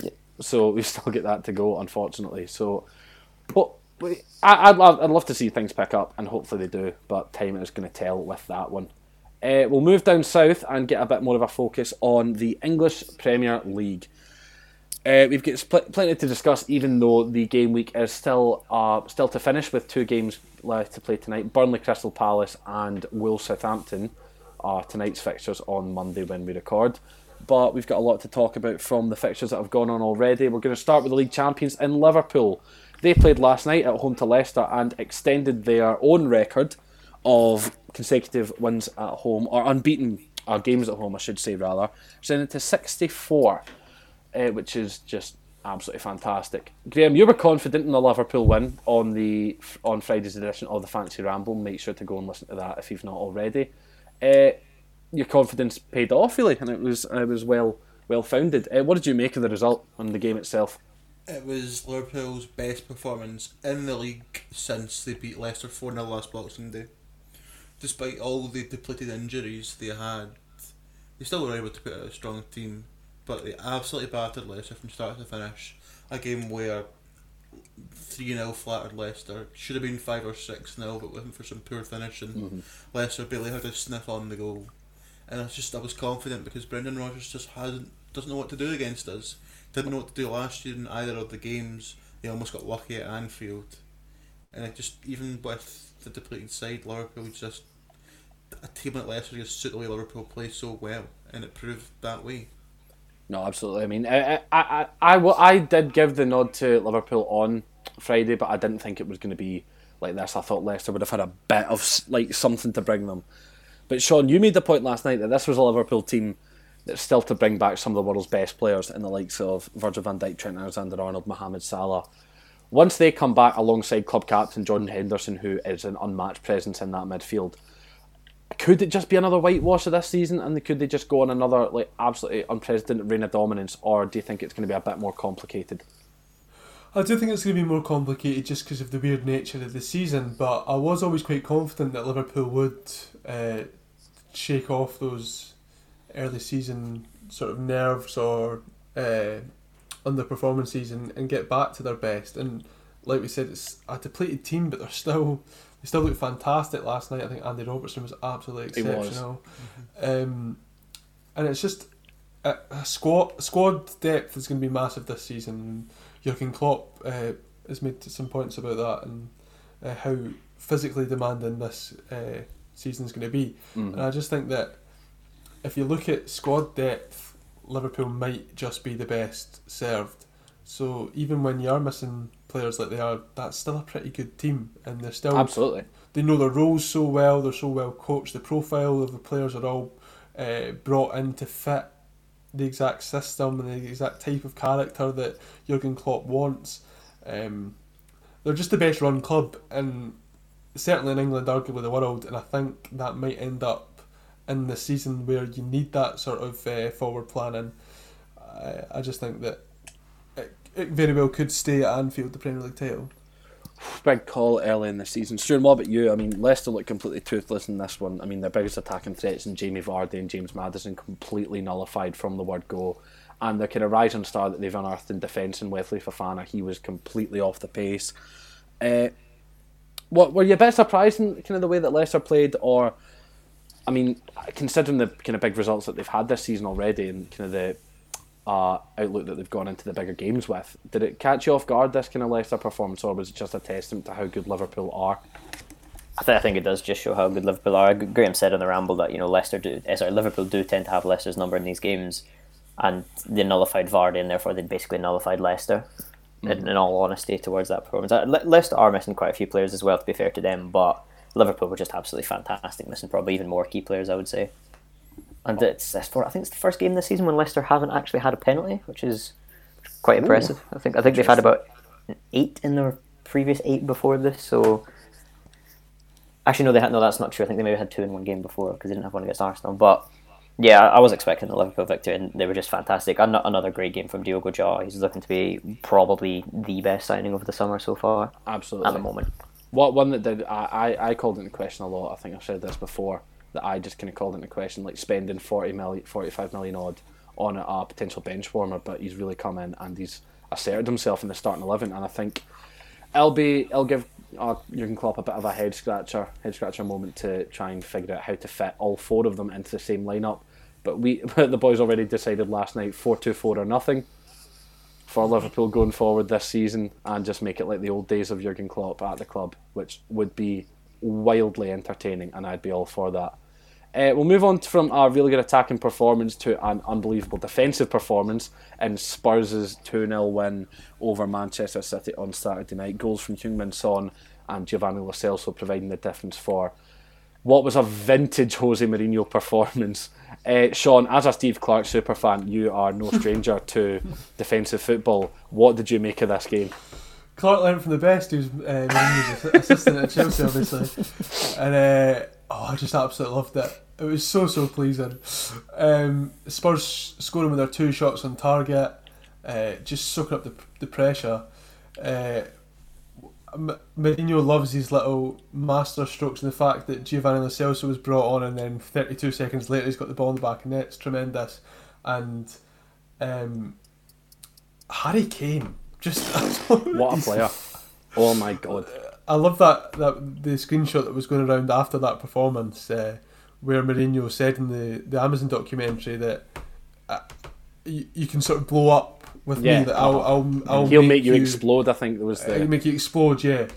Yeah. So we still get that to go, unfortunately. So, but I, I'd love, I'd love to see things pick up, and hopefully they do. But time is going to tell with that one. Uh, we'll move down south and get a bit more of a focus on the English Premier League. Uh, we've got spl- plenty to discuss, even though the game week is still uh, still to finish with two games left to play tonight: Burnley, Crystal Palace, and Wolves, Southampton. Are tonight's fixtures on Monday when we record. But we've got a lot to talk about from the fixtures that have gone on already. We're going to start with the league champions in Liverpool, They played last night at home to Leicester and extended their own record of consecutive wins at home, or unbeaten uh, games at home, I should say, rather, to 64, uh, which is just absolutely fantastic. Graham, you were confident in the Liverpool win on the on Friday's edition of the Fancy Ramble. Make sure to go and listen to that if you've not already. Uh, your confidence paid off really, and it was it was well well founded. Uh, what did you make of the result and the game itself? It was Liverpool's best performance in the league since they beat Leicester 4 0 last Boxing Day. Despite all the depleted injuries they had, they still were able to put out a strong team, but they absolutely battered Leicester from start to finish. A game where 3 0 flattered Leicester. Should have been 5 or 6 0, but looking for some poor finishing. Mm-hmm. Leicester barely had a sniff on the goal. And I was just I was confident because Brendan Rodgers just hasn't doesn't know what to do against us. Didn't know what to do last year in either of the games. They almost got lucky at Anfield. And it just even with the depleted side, Liverpool just a team like Leicester just suit the way Liverpool play so well, and it proved that way. No, absolutely. I mean, I, I, I, I, did give the nod to Liverpool on Friday, but I didn't think it was going to be like this. I thought Leicester would have had a bit of like something to bring them. But Sean, you made the point last night that this was a Liverpool team that's still to bring back some of the world's best players in the likes of Virgil van Dijk, Trent Alexander-Arnold, Mohamed Salah. Once they come back alongside club captain Jordan Henderson, who is an unmatched presence in that midfield, could it just be another whitewash of this season, and could they just go on another like absolutely unprecedented reign of dominance, or do you think it's going to be a bit more complicated? I do think it's going to be more complicated just because of the weird nature of the season, but I was always quite confident that Liverpool would uh, shake off those early season sort of nerves or uh, underperformances and, and get back to their best. And like we said, it's a depleted team, but they're still they still looked fantastic last night. I think Andy Robertson was absolutely He was. exceptional. Um, and it's just a, a squad squad depth is going to be massive this season. Jurgen Klopp uh, has made some points about that and uh, how physically demanding this uh, season is going to be. Mm. And I just think that if you look at squad depth, Liverpool might just be the best served. So even when you are missing players like they are, that's still a pretty good team, and they're still Absolutely. they know their roles so well. They're so well coached. The profile of the players are all uh, brought in to fit the exact system and the exact type of character that Jurgen Klopp wants. Um, they're just the best run club, and certainly in England, arguably the world. And I think that might end up in the season where you need that sort of uh, forward planning. I, I just think that it, very well could stay at Anfield, the Premier League title. Big call early in the season. Stuart, what about you? I mean, Leicester look completely toothless in this one. I mean, their biggest attacking threats in Jamie Vardy and James Maddison completely nullified from the word go. And the kind of rising star that they've unearthed in defence in Wesley Fofana, he was completely off the pace. Uh, what were you a bit surprised in kind of the way that Leicester played, or I mean, considering the kind of big results that they've had this season already, and kind of the uh, outlook that they've gone into the bigger games with, did it catch you off guard this kind of Leicester performance, or was it just a testament to how good Liverpool are? I, th- I think it does just show how good Liverpool are. Graham said on the ramble that you know Leicester do, eh, sorry, Liverpool do tend to have Leicester's number in these games, and they nullified Vardy, and therefore they basically nullified Leicester. In, in all honesty, towards that performance, Uh, Le- Leicester are missing quite a few players as well. To be fair to them, but Liverpool were just absolutely fantastic, missing probably even more key players, I would say. And it's, it's for, I think it's the first game this season when Leicester haven't actually had a penalty, which is quite impressive. I think I think they've had about eight in their previous eight before this. So actually, no, they had no. That's not true. I think they maybe had two in one game before because they didn't have one against Arsenal. But yeah, I was expecting the Liverpool victory, and they were just fantastic. An- Another great game from Diogo Jota. He's looking to be probably the best signing of the summer so far Absolutely. at the moment. What one that did I, I, I called into question a lot. I think I've said this before that I just kind of called into question like spending 40 million, 45 million odd on a, potential bench warmer, but he's really come in and he's asserted himself in the starting eleven, and I think it'll be it'll give uh, Jurgen Klopp a bit of a head scratcher head scratcher moment to try and figure out how to fit all four of them into the same lineup. But we the boys already decided last night 4 2 4 or nothing for Liverpool going forward this season and just make it like the old days of Jurgen Klopp at the club, which would be wildly entertaining, and I'd be all for that. Uh, we'll move on from a really good attacking performance to an unbelievable defensive performance in Spurs' 2 0 win over Manchester City on Saturday night. Goals from Heung-Min Son and Giovanni Lo Celso providing the difference for what was a vintage Jose Mourinho performance. Uh, Sean, as a Steve Clarke superfan, you are no stranger to defensive football. What did you make of this game? Clarke learned from the best. He was uh, assistant at Chelsea, obviously, and uh, oh, I just absolutely loved it. It was so so pleasing. Um, Spurs scoring with their two shots on target, uh, just soaking up the the pressure. Uh, Mourinho loves his little master strokes and the fact that Giovanni Lo Celso was brought on and then 32 seconds later he's got the ball in the back net. It's tremendous. And um, Harry Kane, just what a player! Oh my god! I love that that the screenshot that was going around after that performance, uh, where Mourinho said in the the Amazon documentary that uh, you, you can sort of blow up with Yeah. me that I'll I'll, I'll He'll make you explode. I think there was uh, the make you explode, yeah.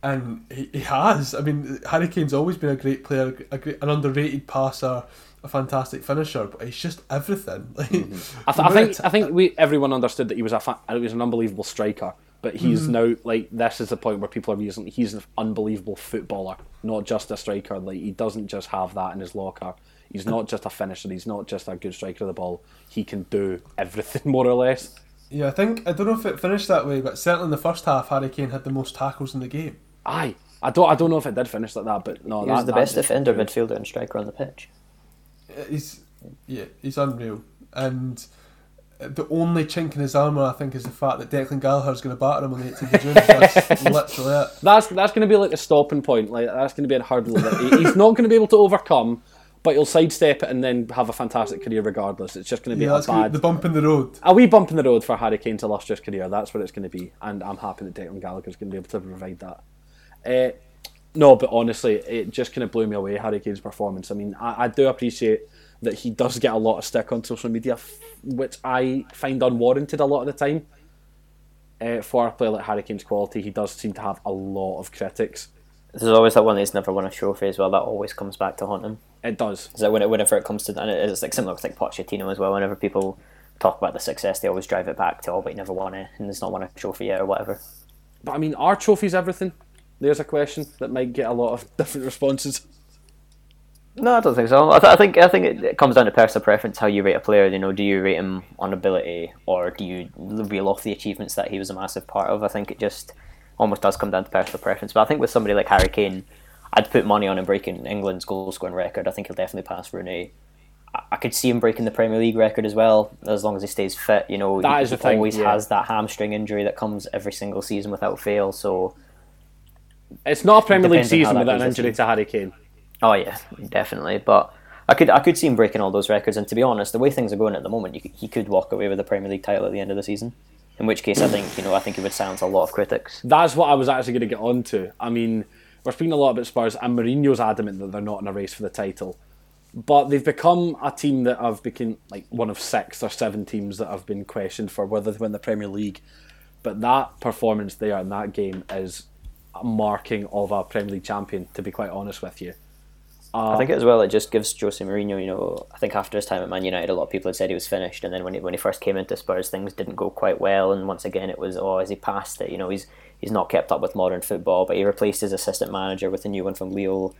And he, he has. I mean, Harry Kane's always been a great player, a great, an underrated passer, a fantastic finisher, but he's just everything. Like, mm-hmm. I, th- I think I think we everyone understood that he was a fa- he was an unbelievable striker, but he's mm-hmm. now like this is the point where people are using he's an unbelievable footballer, not just a striker. Like he doesn't just have that in his locker. He's not just a finisher. He's not just a good striker of the ball. He can do everything more or less. yeah, I think I don't know if it finished that way, but certainly in the first half, Harry Kane had the most tackles in the game. Aye, I don't I don't know if it did finish like that, but no, He that, was the that best defender, midfielder, and striker on the pitch. He's yeah, he's unreal, and the only chink in his armour, I think, is the fact that Declan Gallagher's going to batter him on the 18th of June. That's literally it. That's that's going to be like a stopping point. Like that's going to be a hurdle that he- he's not going to be able to overcome, but he'll sidestep it and then have a fantastic career regardless. It's just going to be Yeah, a bad, the bump in the road. a wee bump in the road for Harry Kane's illustrious career. That's what it's going to be, and I'm happy that Declan Gallagher's going to be able to provide that. Uh, no, but honestly, it just kind of blew me away. Harry Kane's performance. I mean, I, I do appreciate that he does get a lot of stick on social media, f- which I find unwarranted a lot of the time. Uh, for a player like Harry Kane's quality, he does seem to have a lot of critics. There's always that one that's never won a trophy as well. That always comes back to haunt him. It does. Is that when it, whenever it comes to and it's like similar with like Pochettino as well. Whenever people talk about the success, they always drive it back to oh, but he never won it and he's not won a trophy yet or whatever. But I mean, are trophies everything? There's a question that might get a lot of different responses. No, I don't think so. I, th- I think I think it, it comes down to personal preference how you rate a player. You know, do you rate him on ability or do you reel off the achievements that he was a massive part of? I think it just almost does come down to personal preference. But I think with somebody like Harry Kane, I'd put money on him breaking England's goal scoring record. I think he'll definitely pass Rooney. I- I could see him breaking the Premier League record as well, as long as he stays fit. You know, That he, is the he thing, always yeah. has that hamstring injury that comes every single season without fail. So, It's not a Premier League Depends on how season without an injury to Harry Kane. Oh yeah, definitely. But I could I could see him breaking all those records. And to be honest, the way things are going at the moment, you could, he could walk away with the Premier League title at the end of the season. In which case, I think you know I think he would silence a lot of critics. That's what I was actually going to get on to. I mean, we're speaking a lot about Spurs, and Mourinho's adamant that they're not in a race for the title. But they've become a team that have become like one of six or seven teams that have been questioned for whether they win the Premier League. But that performance there in that game is marking of a Premier League champion, to be quite honest with you. I uh, think as well it just gives Jose Mourinho. You know, I think after his time at Man United, a lot of people had said he was finished, and then when he, when he first came into Spurs, things didn't go quite well. And once again, it was oh, has he passed it? You know, he's he's not kept up with modern football, but he replaced his assistant manager with a new one from Lille.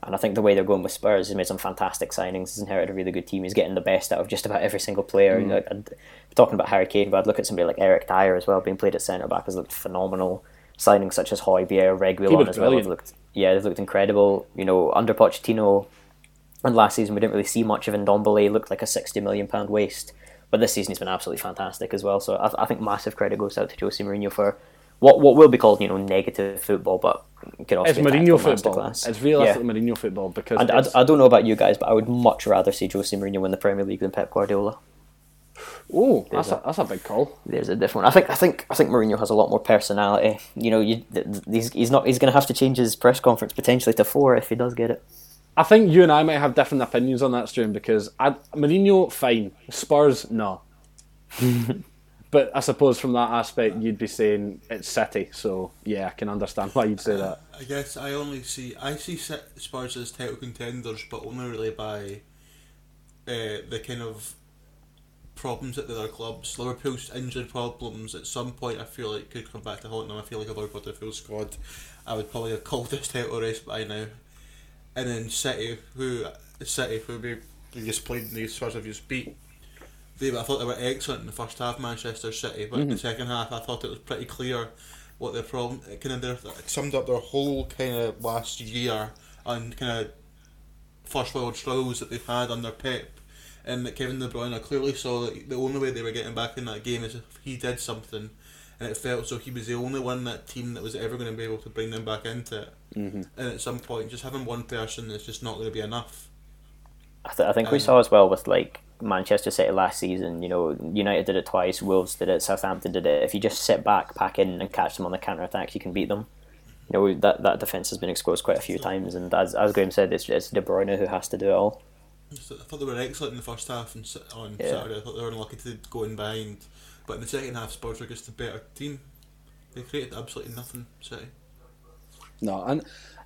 And I think the way they're going with Spurs, he's made some fantastic signings. He's inherited a really good team. He's getting the best out of just about every single player. Mm. Like, I'd- talking about Harry Kane, but I'd look at somebody like Eric Dier as well, being played at centre back, has looked phenomenal. Signings such as Hojbjerg, Reguilon as well have looked yeah, they've looked incredible. You know, under Pochettino, and last season we didn't really see much of Ndombele. Looked like a sixty million pound waste, but this season he's been absolutely fantastic as well. So I, I think massive credit goes out to Jose Mourinho for what what will be called you know negative football, but could also It's Mourinho football. masterclass. It's realistic Yeah. Mourinho football because And I, I don't know about you guys, but I would much rather see Jose Mourinho win the Premier League than Pep Guardiola. Oh, that's There's a, that's a big call. There's a different. I think I think I think Mourinho has a lot more personality. You know, you, th- th- he's, he's not he's going to have to change his press conference potentially to four if he does get it. I think you and I might have different opinions on that stream because I, Mourinho, fine. Spurs, no. but I suppose from that aspect, you'd be saying it's City. So yeah, I can understand why you'd say that. I guess I only see I see Spurs as title contenders, but only really by uh, the kind of problems at the other clubs. Liverpool's injured problems at some point I feel like could come back to haunt them. I feel like if Liverpool had a full squad, I would probably have called this title race by now. And then City, who City, who we just played, the Spurs of just beat. They, I thought they were excellent in the first half, Manchester City, but in the mm-hmm. second half, I thought it was pretty clear what their problem. Kind of their, it summed up their whole kind of last year and kind of first world struggles that they've had under Pep. And that Kevin De Bruyne clearly saw that the only way they were getting back in that game is if he did something, and it felt so he was the only one in that team that was ever going to be able to bring them back into it. Mm-hmm. And at some point, just having one person is just not going to be enough. I, th- I think we Um, saw as well with like Manchester City last season. You know, United did it twice, Wolves did it, Southampton did it. If you just sit back, pack in, and catch them on the counter attack, you can beat them. You know that that defense has been exposed quite a few times, and as as Graham said, it's it's De Bruyne who has to do it all. I thought they were excellent in the first half and on yeah. Saturday. I thought they were unlucky to go in behind, but in the second half, Spurs were just a better team. They created absolutely nothing. City. No, and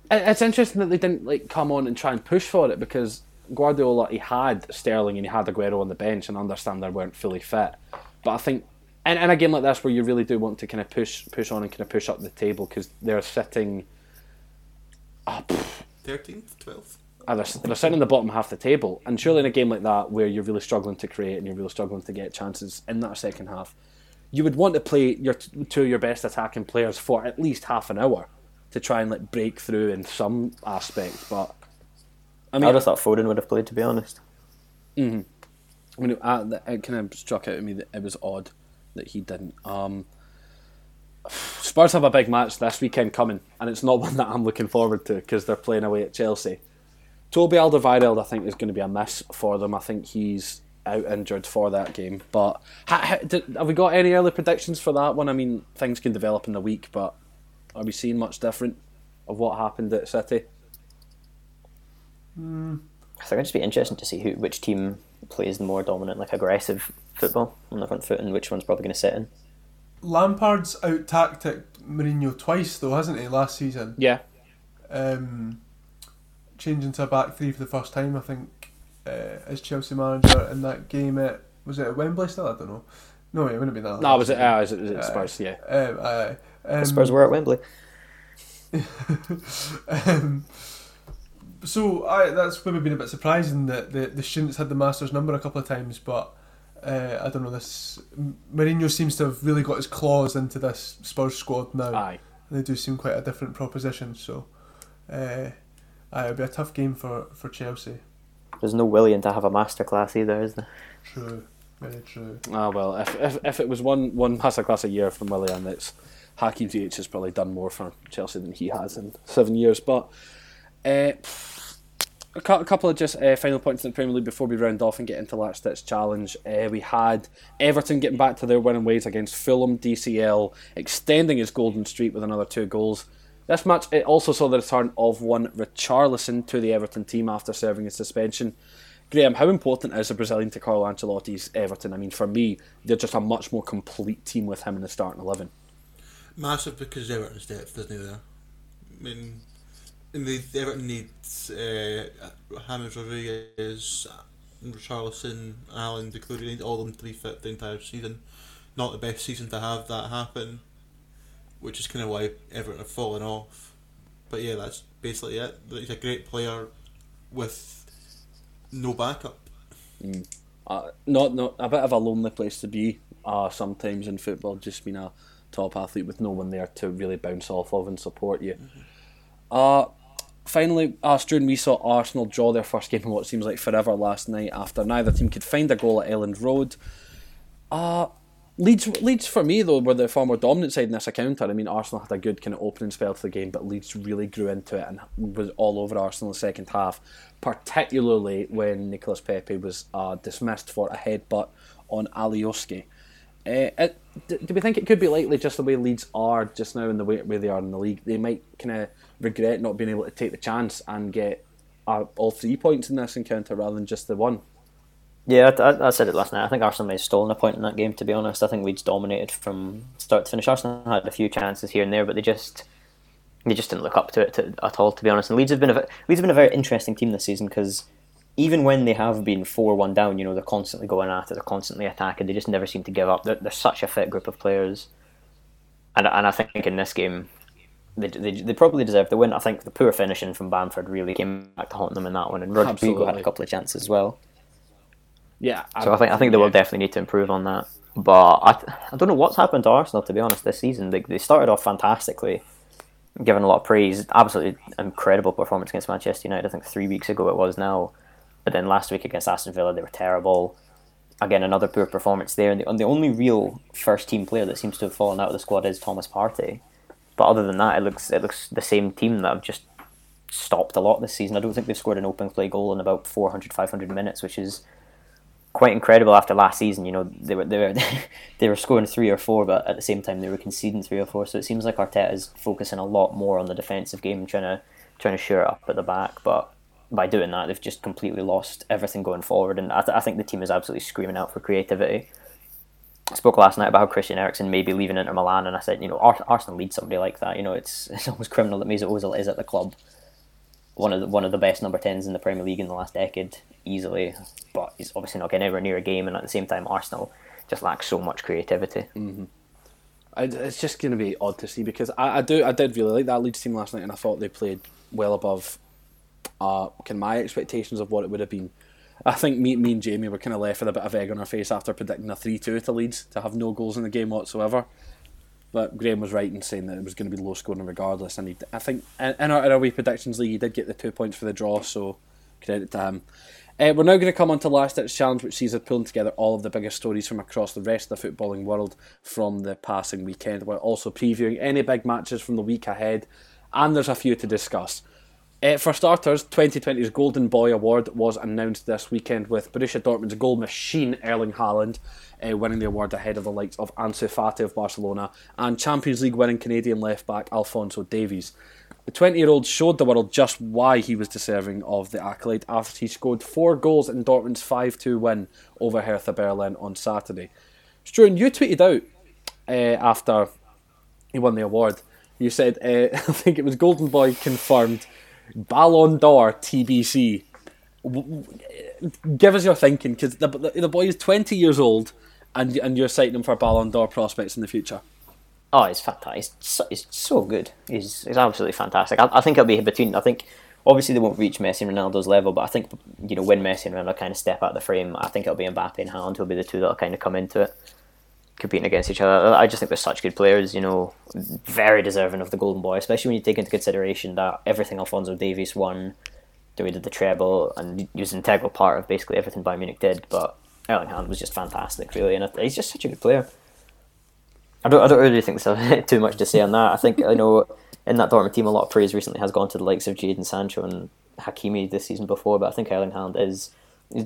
it's interesting that they didn't like come on and try and push for it because Guardiola he had Sterling and he had Aguero on the bench, and I understand they weren't fully fit, but I think. And, and a game like this where you really do want to kind of push push on and kind of push up the table because they're sitting up 13th, 12th they're, they're sitting in the bottom half the table. And surely in a game like that, where you're really struggling to create and you're really struggling to get chances in that second half, you would want to play your two of your best attacking players for at least half an hour to try and like break through in some aspect. But I mean, I just thought Foden would have played, to be honest. Mm-hmm. I mean, uh, it kind of struck out at me that it was odd that he didn't. Um, Spurs have a big match this weekend coming, and it's not one that I'm looking forward to because they're playing away at Chelsea. Toby Alderweireld, I think, is going to be a miss for them. I think he's out injured for that game. But ha, ha, did, have we got any early predictions for that one? I mean, things can develop in the week, but are we seeing much different of what happened at City? I think it'd just be interesting to see who which team plays the more dominant, like aggressive football on the front foot, and which one's probably going to sit in. Lampard's out tacticked Mourinho twice though, hasn't he? Last season, Yeah, um, changing to a back three for the first time, I think, uh, as Chelsea manager in that game at was it at Wembley still? I don't know. No, it wouldn't have been that. no, was it? Uh, was it, was it Uh, Spurs? Yeah. Um, aye. um, Spurs were at Wembley. um, so I that's maybe been a bit surprising that the the students had the Masters number a couple of times, but uh, I don't know. This Mourinho seems to have really got his claws into this Spurs squad now. Aye. They do seem quite a different proposition. So, uh, aye, it'll be a tough game for for Chelsea. There's no Willian to have a masterclass either, is there? True, very true. Ah well, if, if if it was one one masterclass a year from Willian, it's Hakim Ziyech has probably done more for Chelsea than he has in seven years. But uh, a, a couple of just uh, final points in the Premier League before we round off and get into last ditch challenge. Uh, we had Everton getting back to their winning ways against Fulham. DCL extending his golden streak with another two goals. This match it also saw the return of one Richarlison to the Everton team after serving his suspension. Graham, how important is a Brazilian to Carlo Ancelotti's Everton? I mean, for me, they're just a much more complete team with him in the starting eleven. Massive because Everton's depth isn't there. I mean, the Everton needs uh, James Rodriguez, Richarlison, Allan, Doucouré, need all of them to be fit the entire season. Not the best season to have that happen, which is kind of why Everton have fallen off. But yeah, that's basically it. He's a great player with no backup. Uh, not not a bit of a lonely place to be. Uh, sometimes in football, just being a top athlete with no one there to really bounce off of and support you. Uh, finally, Struan, we saw Arsenal draw their first game in what seems like forever last night after neither team could find a goal at Elland Road. Uh, Leeds, Leeds for me though were the far more dominant side in this encounter. I mean, Arsenal had a good kind of opening spell to the game, but Leeds really grew into it and was all over Arsenal in the second half, particularly when Nicolas Pepe was uh, dismissed for a headbutt on Alioski. Uh, it, do, do we think it could be likely just the way Leeds are just now and the way where they are in the league? They might kind of regret not being able to take the chance and get uh, all three points in this encounter rather than just the one. Yeah, I, I, said it last night. I think Arsenal may have stolen a point in that game. To be honest, I think Leeds dominated from start to finish. Arsenal had a few chances here and there, but they just they just didn't look up to it to, at all. To be honest, and Leeds have been a Leeds have been a very interesting team this season because even when they have been four one down, you know they're constantly going at it, they're constantly attacking. They just never seem to give up. They're, they're such a fit group of players, and and I think in this game. They, they, they probably deserve the win. I think the poor finishing from Bamford really came back to haunt them in that one, and Rodrigo had a couple of chances as well. Yeah. So I think I think they will definitely need to improve on that. But I, I don't know what's happened to Arsenal to be honest this season. They, they started off fantastically, given a lot of praise. Absolutely incredible performance against Manchester United. I think three weeks ago it was now, but then last week against Aston Villa they were terrible. Again, another poor performance there. And the, and the only real first team player that seems to have fallen out of the squad is Thomas Partey. But other than that, it looks it looks the same team that have just stopped a lot this season. I don't think they've scored an open play goal in about 400, 500 minutes, which is quite incredible after last season. You know, they were they were they were scoring three or four, but at the same time they were conceding three or four. So it seems like Arteta is focusing a lot more on the defensive game, trying to trying to shore it up at the back. But by doing that, they've just completely lost everything going forward. And I, th- I think the team is absolutely screaming out for creativity. I spoke last night about how Christian Eriksen may be leaving Inter Milan, and I said, you know, Ar- Arsenal needs somebody like that. You know, it's it's almost criminal that Mesut Ozil is at the club. One of the, one of the best number tens in the Premier League in the last decade, easily. But he's obviously not getting anywhere near a game, and at the same time, Arsenal just lacks so much creativity. I, it's just going to be odd to see because I, I do I did really like that Leeds team last night and I thought they played well above uh of my expectations of what it would have been. I think me, me and Jamie were kind of left with a bit of egg on our face after predicting a three two to Leeds to have no goals in the game whatsoever. But Graham was right in saying that it was going to be low scoring regardless, and he, I think in our, in our wee predictions league he did get the two points for the draw, so credit to him. Uh, we're now going to come on to Last Ditch Challenge, which sees us pulling together all of the biggest stories from across the rest of the footballing world from the passing weekend. We're also previewing any big matches from the week ahead, and there's a few to discuss. Uh, for starters, 2020's Golden Boy Award was announced this weekend with Borussia Dortmund's goal machine Erling Haaland uh, winning the award ahead of the likes of Ansu Fati of Barcelona and Champions League winning Canadian left back Alfonso Davies. The 20 year old showed the world just why he was deserving of the accolade after he scored four goals in Dortmund's 5 2 win over Hertha Berlin on Saturday. Struan, you tweeted out uh, after he won the award. You said, uh, I think it was Golden Boy confirmed, Ballon d'Or TBC. Give us your thinking, because the, the, the boy is 20 years old and, and you're citing him for Ballon d'Or prospects in the future. Oh, it's fantastic. It's so, he's so good. He's, he's absolutely fantastic. I, I think it'll be between. I think obviously they won't reach Messi and Ronaldo's level, but I think you know when Messi and Ronaldo kind of step out of the frame, I think it'll be Mbappe and Haaland who'll be the two that'll kind of come into it, competing against each other. I just think they're such good players. You know, very deserving of the Golden Boy, especially when you take into consideration that everything Alfonso Davies won, the way did the treble, and he was an integral part of basically everything Bayern Munich did. But Erling Haaland was just fantastic, really, and he's just such a good player. I don't, I don't really think there's too much to say on that. I think I know in that Dortmund team, a lot of praise recently has gone to the likes of Jadon Sancho and Hakimi this season before, but I think Erling Haaland is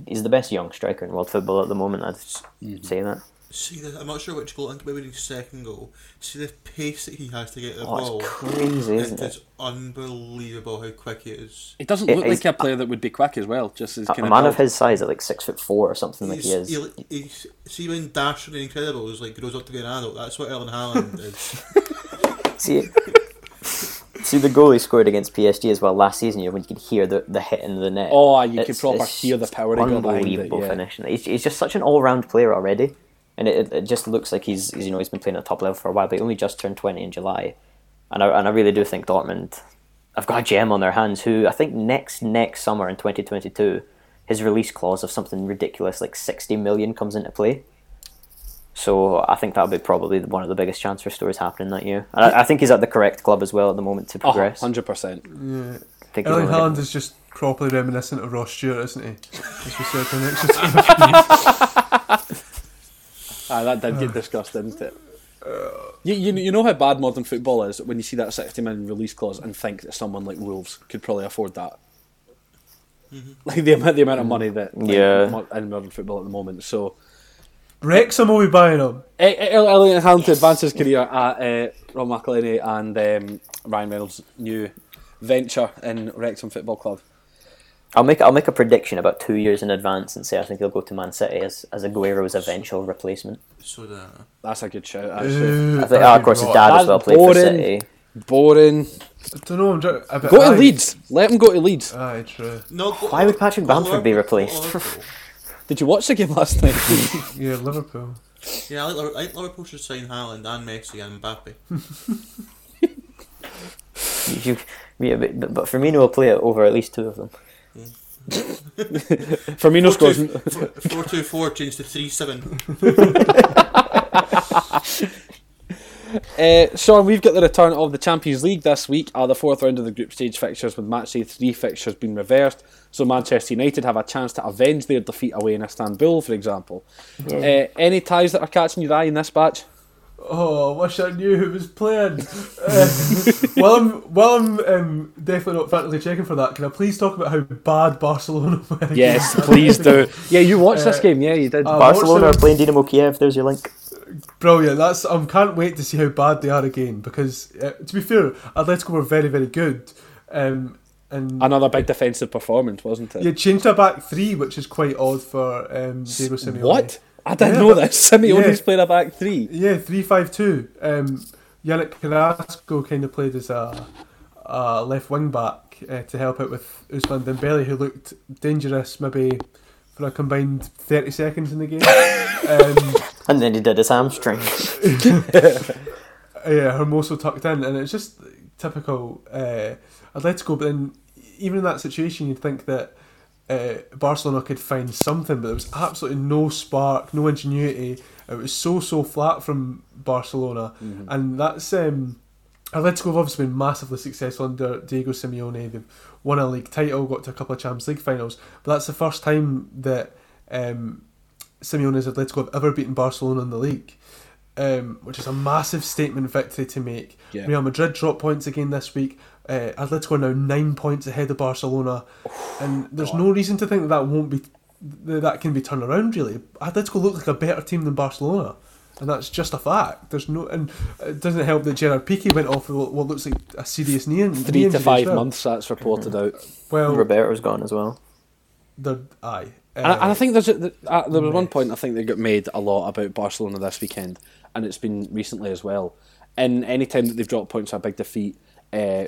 is the best young striker in world football at the moment. I'd mm-hmm. say that. See, the, I'm not sure which goal. I think maybe his second goal. See the pace that he has to get the Oh, ball. it's crazy, it isn't it? It's unbelievable how quick he is. He doesn't It look is- like a player that would be quick as well, just as A, kind a man build. of his size at like six foot four or something like he He's, is. he, he's, see when Dasher and Incredibles like grows up to be an adult. That's what Erling Haaland is. See, see the goal he scored against PSG as well last season. You know, when you could hear the, the hit in the net. Oh, you could It's- proper it's hear the power he got behind it, Unbelievable yeah. finish. He's, he's just such an all round player already, and it, it just looks like he's, he's you know he's been playing at the top level for a while. But he only just turned twenty in July, and I and I really do think Dortmund, have got a gem on their hands. Who I think next next summer in twenty twenty two, his release clause of something ridiculous like sixty million comes into play. So I think that'll be probably one of the biggest transfer stories happening that year. And I, I think he's at the correct club as well at the moment to Oh, progress. 100%. Yeah. I think he's Erling Haaland is just properly reminiscent of Ross Stewart, isn't he? As we said in the next Ah, that did get discussed, didn't it? You, you, you know how bad modern football is when you see that 60 million release clause and think that someone like Wolves could probably afford that. Like the amount, the amount of money that like, Yeah. in modern football at the moment. So, Wrexham will be buying him. Elliot Haaland to advance his career at uh, Ron McElhenney and um, Ryan Reynolds' new venture in Wrexham Football Club. I'll make I'll make a prediction about two years in advance and say I think he'll go to Man City as as Aguero's eventual replacement. So the That's a good shout. Actually, I think, oh, of course, his rot. dad as well played for. City. boring. I don't know. I'm trying, a bit Go to aye. Leeds. Let him go to Leeds. Aye, true. no. Go, Why would Patrick Bamford be replaced? Did you watch the game last night? Yeah, Liverpool. yeah, I, like, I think Liverpool should sign Haaland and Messi and Mbappe. You, you, yeah, but, but- but Firmino will play it over at least two of them. Firmino scores. Four two four changed to three seven. Uh, Sean, we've got the return of the Champions League this week. Uh, the fourth round of the group stage fixtures, with match day three fixtures being reversed. So Manchester United have a chance to avenge their defeat away in Istanbul, for example. Uh, any ties that are catching your eye in this batch? Oh, I wish I knew who was playing. Uh, while I'm, while I'm um, definitely not frantically checking for that, can I please talk about how bad Barcelona were? Yes, please do. Yeah, you watched this Uh, game. Yeah, you did. uh, Barcelona are playing Dynamo Kiev. There's your link. Brilliant. That's I can't wait to see how bad they are again. Because uh, to be fair, Atletico were very, very good. Um, and Another big defensive performance, wasn't it? you changed their back three, which is quite odd for um, Diego Simeone. What? I didn't Yeah, know but- this. Simeone's yeah. playing a back three. Yeah, three five two. Um, Yannick Carrasco kind of played as a, a left wing back uh, to help out with Ousmane Dembele, who looked dangerous maybe for a combined thirty seconds in the game. um, And then he did his hamstring. yeah, Hermoso tucked in, and it's just typical uh, Atletico. But then, even in that situation, you'd think that uh, Barcelona could find something, but there was absolutely no spark, no ingenuity. It was so so flat from Barcelona, and that's um, Atletico have obviously been massively successful under Diego Simeone. They've won a league title, got to a couple of Champions League finals, but that's the first time that um, Simeone's Atletico have ever beaten Barcelona in the league. Um, which is a massive statement victory to make. Yeah. Real Madrid dropped points again this week. Uh, Atletico are now nine points ahead of Barcelona, and there's no reason to think that that won't be that that can be turned around. Really, Atletico look like a better team than Barcelona, and that's just a fact. There's no, and it doesn't help that Gerard Piqué went off with what looks like a serious knee, in- knee Three to injury five well. months, that's reported out. Well, Roberto's gone as well. they're aye. Uh, And, I- and I think there's a, uh, there was one point I think they got made a lot about Barcelona this weekend, and it's been recently as well. And any time that they've dropped points, a big defeat, uh,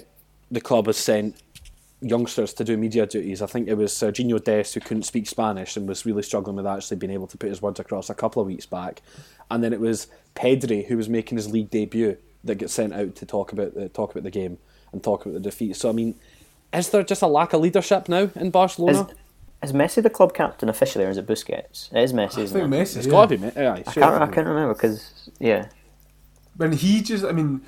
the club has sent youngsters to do media duties. I think it was uh, Sergiño Dest who couldn't speak Spanish and was really struggling with actually being able to put his words across a couple of weeks back, and then it was Pedri who was making his league debut that gets sent out to talk about the talk about the game and talk about the defeat. So I mean, is there just a lack of leadership now in Barcelona? is Messi the club captain officially, or is it Busquets? It is Messi, I isn't think it? Messi. It's yeah. got to be, mate. Aye, I can't, I can't remember because yeah, when he just, I mean,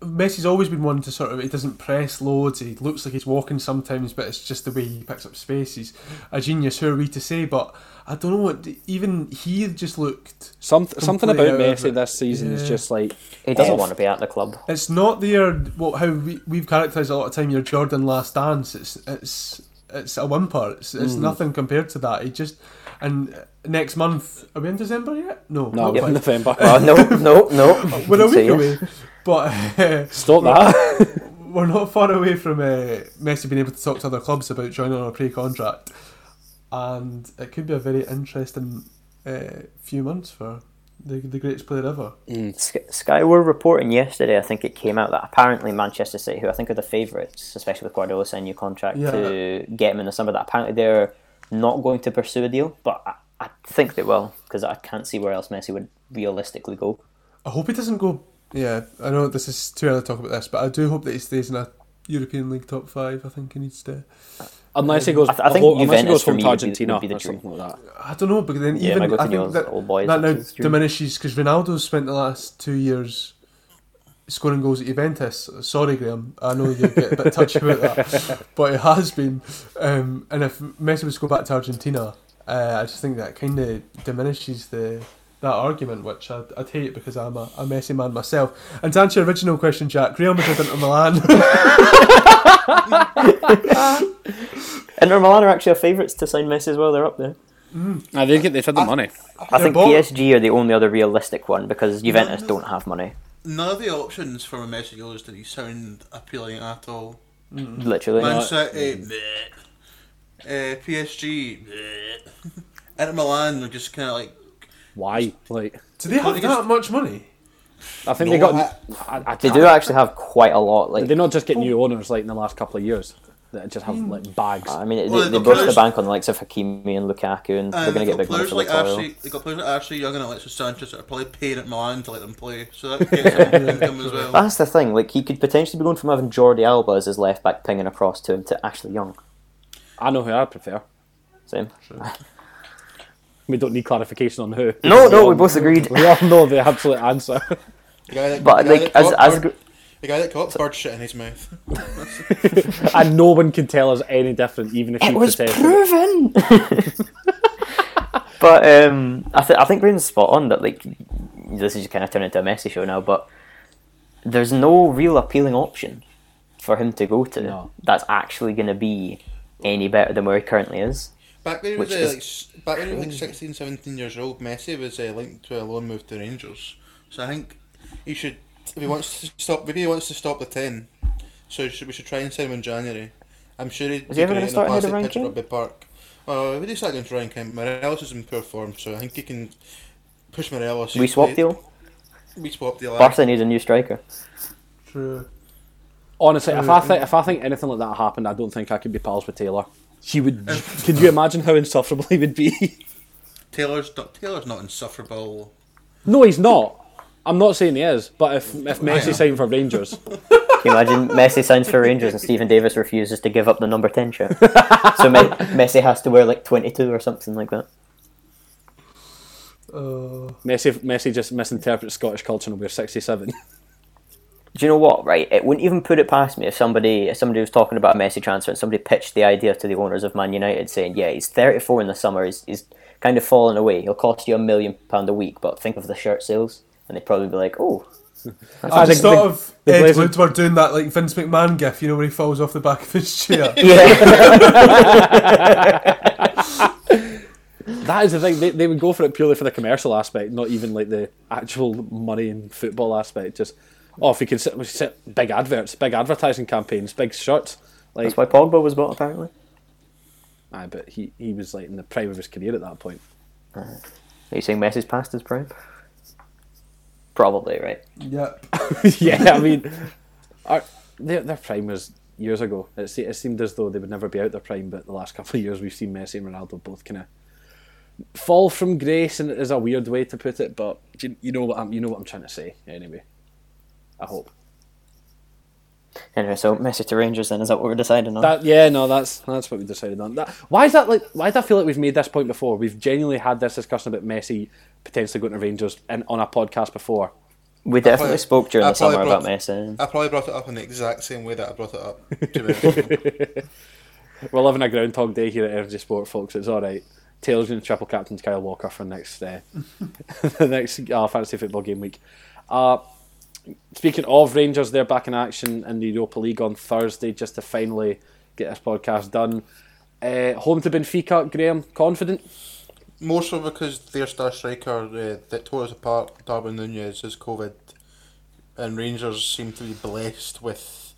Messi's always been one to sort of, he doesn't press loads, he looks like he's walking sometimes, but it's just the way he picks up space. He's a genius, who are we to say? But I don't know what, even he just looked. Some, something about completely out of Messi this season is just like he doesn't off. want to be at the club. It's not their, well, how we, we've characterised a lot of time your Jordan last dance. It's, it's, it's a whimper. It's, it's Mm-hmm. nothing compared to that. He just, and next month, are we in December yet? No, no, not in. November. Oh no, no, no! We're a week away. But uh, Stop that. we're not far away from uh, Messi being able to talk to other clubs about joining on a pre-contract, and it could be a very interesting uh, few months for the the greatest player ever. Sky Sky were reporting yesterday, I think it came out that apparently Manchester City, who I think are the favourites, especially with Guardiola signing a new contract Yeah. to get him in the summer, that apparently they're not going to pursue a deal, but I, I think they will because I can't see where else Messi would realistically go. I hope he doesn't go. Yeah, I know this is too early to talk about this, but I do hope that he stays in a European League top five. I think he needs to. unless he goes, I th- I think unless he goes for home me to would be- Argentina would be the or something like that. I don't know, but then Yeah, even I think that, old boys, that now diminishes because Ronaldo's spent the last two years scoring goals at Juventus. Sorry, Graham, I know you get a bit touchy about that, but it has been. Um, and if Messi was to go back to Argentina, uh, I just think that kind of diminishes the that argument, which I'd, I'd hate because I'm a, a Messi man myself. And to answer your original question, Jack, Real Madrid Inter Milan. Inter Milan are actually our favourites to sign Messi as well, they're up there. I think they've had the money. I think both- PSG are the only other realistic one because Juventus don't have money. None of the options for a Messi goes did he sound appealing at all. Literally. Man No. City, bleh. uh, PSG, bleh. Inter Milan are just kind of like. Why? Like, Do they have that just- much money? I think No, they got. I- I, I, They do actually have quite a lot. Like Did they not just get oh. new owners like in the last couple of years that just have hmm. like bags? I mean, Well, they, the they broached the bank on the likes of Hakimi and Lukaku, and they're um, going to they've get got big money players for like Ashley, they got players like Ashley Young and Alexis Sanchez that are probably paying at Milan to let them play, so that gets some income as well. That's the thing. Like he could potentially be going from having Jordi Alba as his left back pinging across to him to Ashley Young. I know who I prefer. Same. We don't need clarification on who. No, no, all- we both agreed. We all know the absolute answer. The guy that, But the guy like that as caught as bird, the guy that caught bird shit in his mouth. and no one can tell us any different, even if it you was protested. it. proven. but um, I, th- I think Brandon's spot on that. Like this is just kind of turning into a Messi show now, but there's no real appealing option for him to go to No. that's actually going to be any better than where he currently is. Back when he was uh, like s- back when he was like 16, 17 years old, Messi was uh, linked to a loan move to Rangers. So I think he should, if he wants to stop, maybe he wants to stop the ten. So he should, we should try and sign him in January. I'm sure he'd Is he ever be gonna great in start a ahead of plastic Ryan Kent? Rugby Park. Well, we do start against Ryan Kent. Morelos is in poor form, so I think he can push Morelos. We swap deal. We swap deal. aye. Barca needs a new striker. True. Honestly, if I think if I think anything like that happened, I don't think I could be pals with Taylor. He would. could you imagine how insufferable he would be? Taylor's not Taylor's not insufferable. no, he's not. I'm not saying he is, but if if Messi am. signed for Rangers, Can you imagine Messi signs for Rangers and Steven Davis refuses to give up the number 10 shirt? so Me- Messi has to wear like 22 or something like that. Uh, Messi Messi just misinterprets Scottish culture and wears 67. Do you know what, right? It wouldn't even put it past me if somebody if somebody was talking about a Messi transfer and somebody pitched the idea to the owners of Man United saying, yeah, he's 34 in the summer, he's, he's kind of fallen away, he'll cost you a million pound a week, but think of the shirt sales. And they'd probably be like, oh, I think just thought of Ed Blazers- Woodward doing that like Vince McMahon gif, you know, where he falls off the back of his chair. yeah. that is the thing. They, they would go for it purely for the commercial aspect, not even like the actual money and football aspect. Just oh, if we can sit, we sit big adverts, big advertising campaigns, big shirts. Like, That's why Pogba was bought, apparently. aye, but he he was like in the prime of his career at that point. Are you saying Messi's past his prime? Probably, right? yeah. yeah, I mean, our, their their prime was years ago. It, se- it seemed as though they would never be out their prime, but the last couple of years we've seen Messi and Ronaldo both kind of fall from grace, and it is a weird way to put it, but you, you know what I'm you know what I'm trying to say anyway. I hope Anyway, so Messi to Rangers then, is that what we're deciding on? that yeah no that's that's what we decided on. That why is that like why do I feel like we've made this point before? We've genuinely had this discussion about Messi potentially going to Rangers and on a podcast before. we definitely probably- spoke during I the summer probably about brought- Messi. I probably brought it up in the exact same way that I brought it up. To be honest. We're living a groundhog day here at Energy Sport, folks. It's all right. Taylor's going to triple captain Kyle Walker for next uh, the next uh, fantasy football game week. Uh, speaking of Rangers, they're back in action in the Europa League on Thursday, just to finally get this podcast done. Uh, home to Benfica, Graham. Confident? More so because their star striker uh, that tore us apart, Darwin Nunez, is COVID, and Rangers seem to be blessed with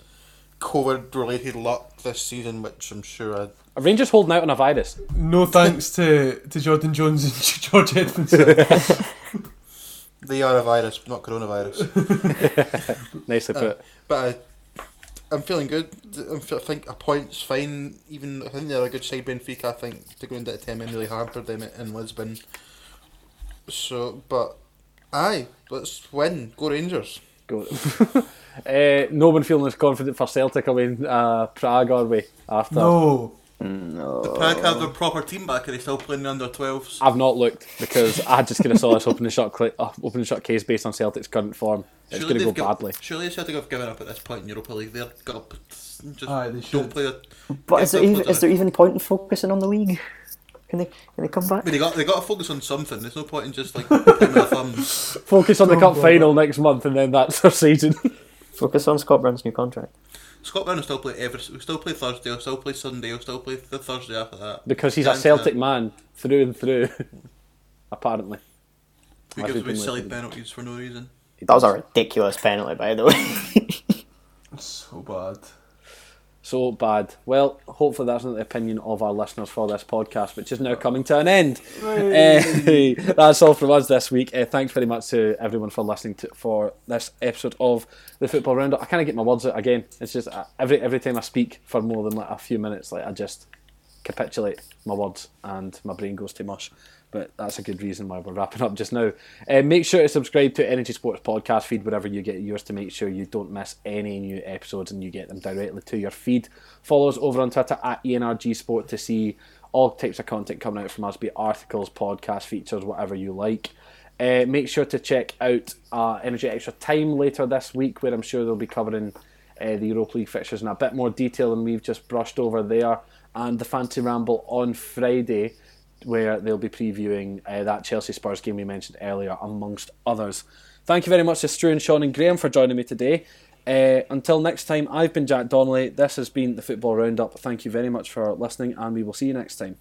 COVID-related luck this season, which I'm sure I Are Rangers holding out on a virus? No thanks to, to Jordan Jones and George Edmundson. They are a virus, not coronavirus. Nicely put. but I, I'm feeling good. I'm I think a point's fine. Even I think they're a good side. Benfica, I think, to go into the ten men really hampered them in Lisbon. So, but aye, let's win. Go Rangers. Go. uh, no one feeling as confident for Celtic away in uh, Prague, are we? After no. No. The Prague have their proper team back. Are they still playing the under 12s? I've not looked because I just kind of saw this open and shut cli- uh, open and shut case based on Celtic's current form. It's going to go they've gi- badly. surely Celtic have given up at this point in Europa League. They're got up. Just Aye, they don't play. A, But is there, even, is there even point in focusing on the league? Can they can they come back? I mean, they got they got to focus on something. There's no point in just like their thumbs. Focus on the Oh, cup God. final next month, and then that's our season. Focus on Scott Brown's new contract. Scott Brown will still play every. We still play Thursday. We'll still play Sunday. We'll still play the Thursday after that. because he's Yeah, a Celtic man through and through. Apparently, Who I've gives been away silly penalties for no reason? That was a ridiculous penalty, by the way. So bad. So bad. Well, hopefully that's not the opinion of our listeners for this podcast, which is now coming to an end. Eh, that's all from us this week. Uh, thanks very much to everyone for listening to for this episode of the Football Roundup. I kind of get my words out again. It's just uh, every every time I speak for more than like a few minutes, like I just capitulate my words and my brain goes to mush. But that's a good reason why we're wrapping up just now. Uh, make sure to subscribe to Energy Sports Podcast feed wherever you get yours to make sure you don't miss any new episodes and you get them directly to your feed. Follow us over on Twitter at ENRG Sport to see all types of content coming out from us, be it articles, podcast features, whatever you like. Uh, make sure to check out uh, Energy Extra Time later this week, where I'm sure they'll be covering uh, the Europa League fixtures in a bit more detail than we've just brushed over there, and the Fancy Ramble on Friday, where they'll be previewing uh, that Chelsea Spurs game we mentioned earlier, amongst others. Thank you very much to Stu and Sean and Graham for joining me today. Uh, until next time, I've been Jack Donnelly. This has been the Football Roundup. Thank you very much for listening, and we will see you next time.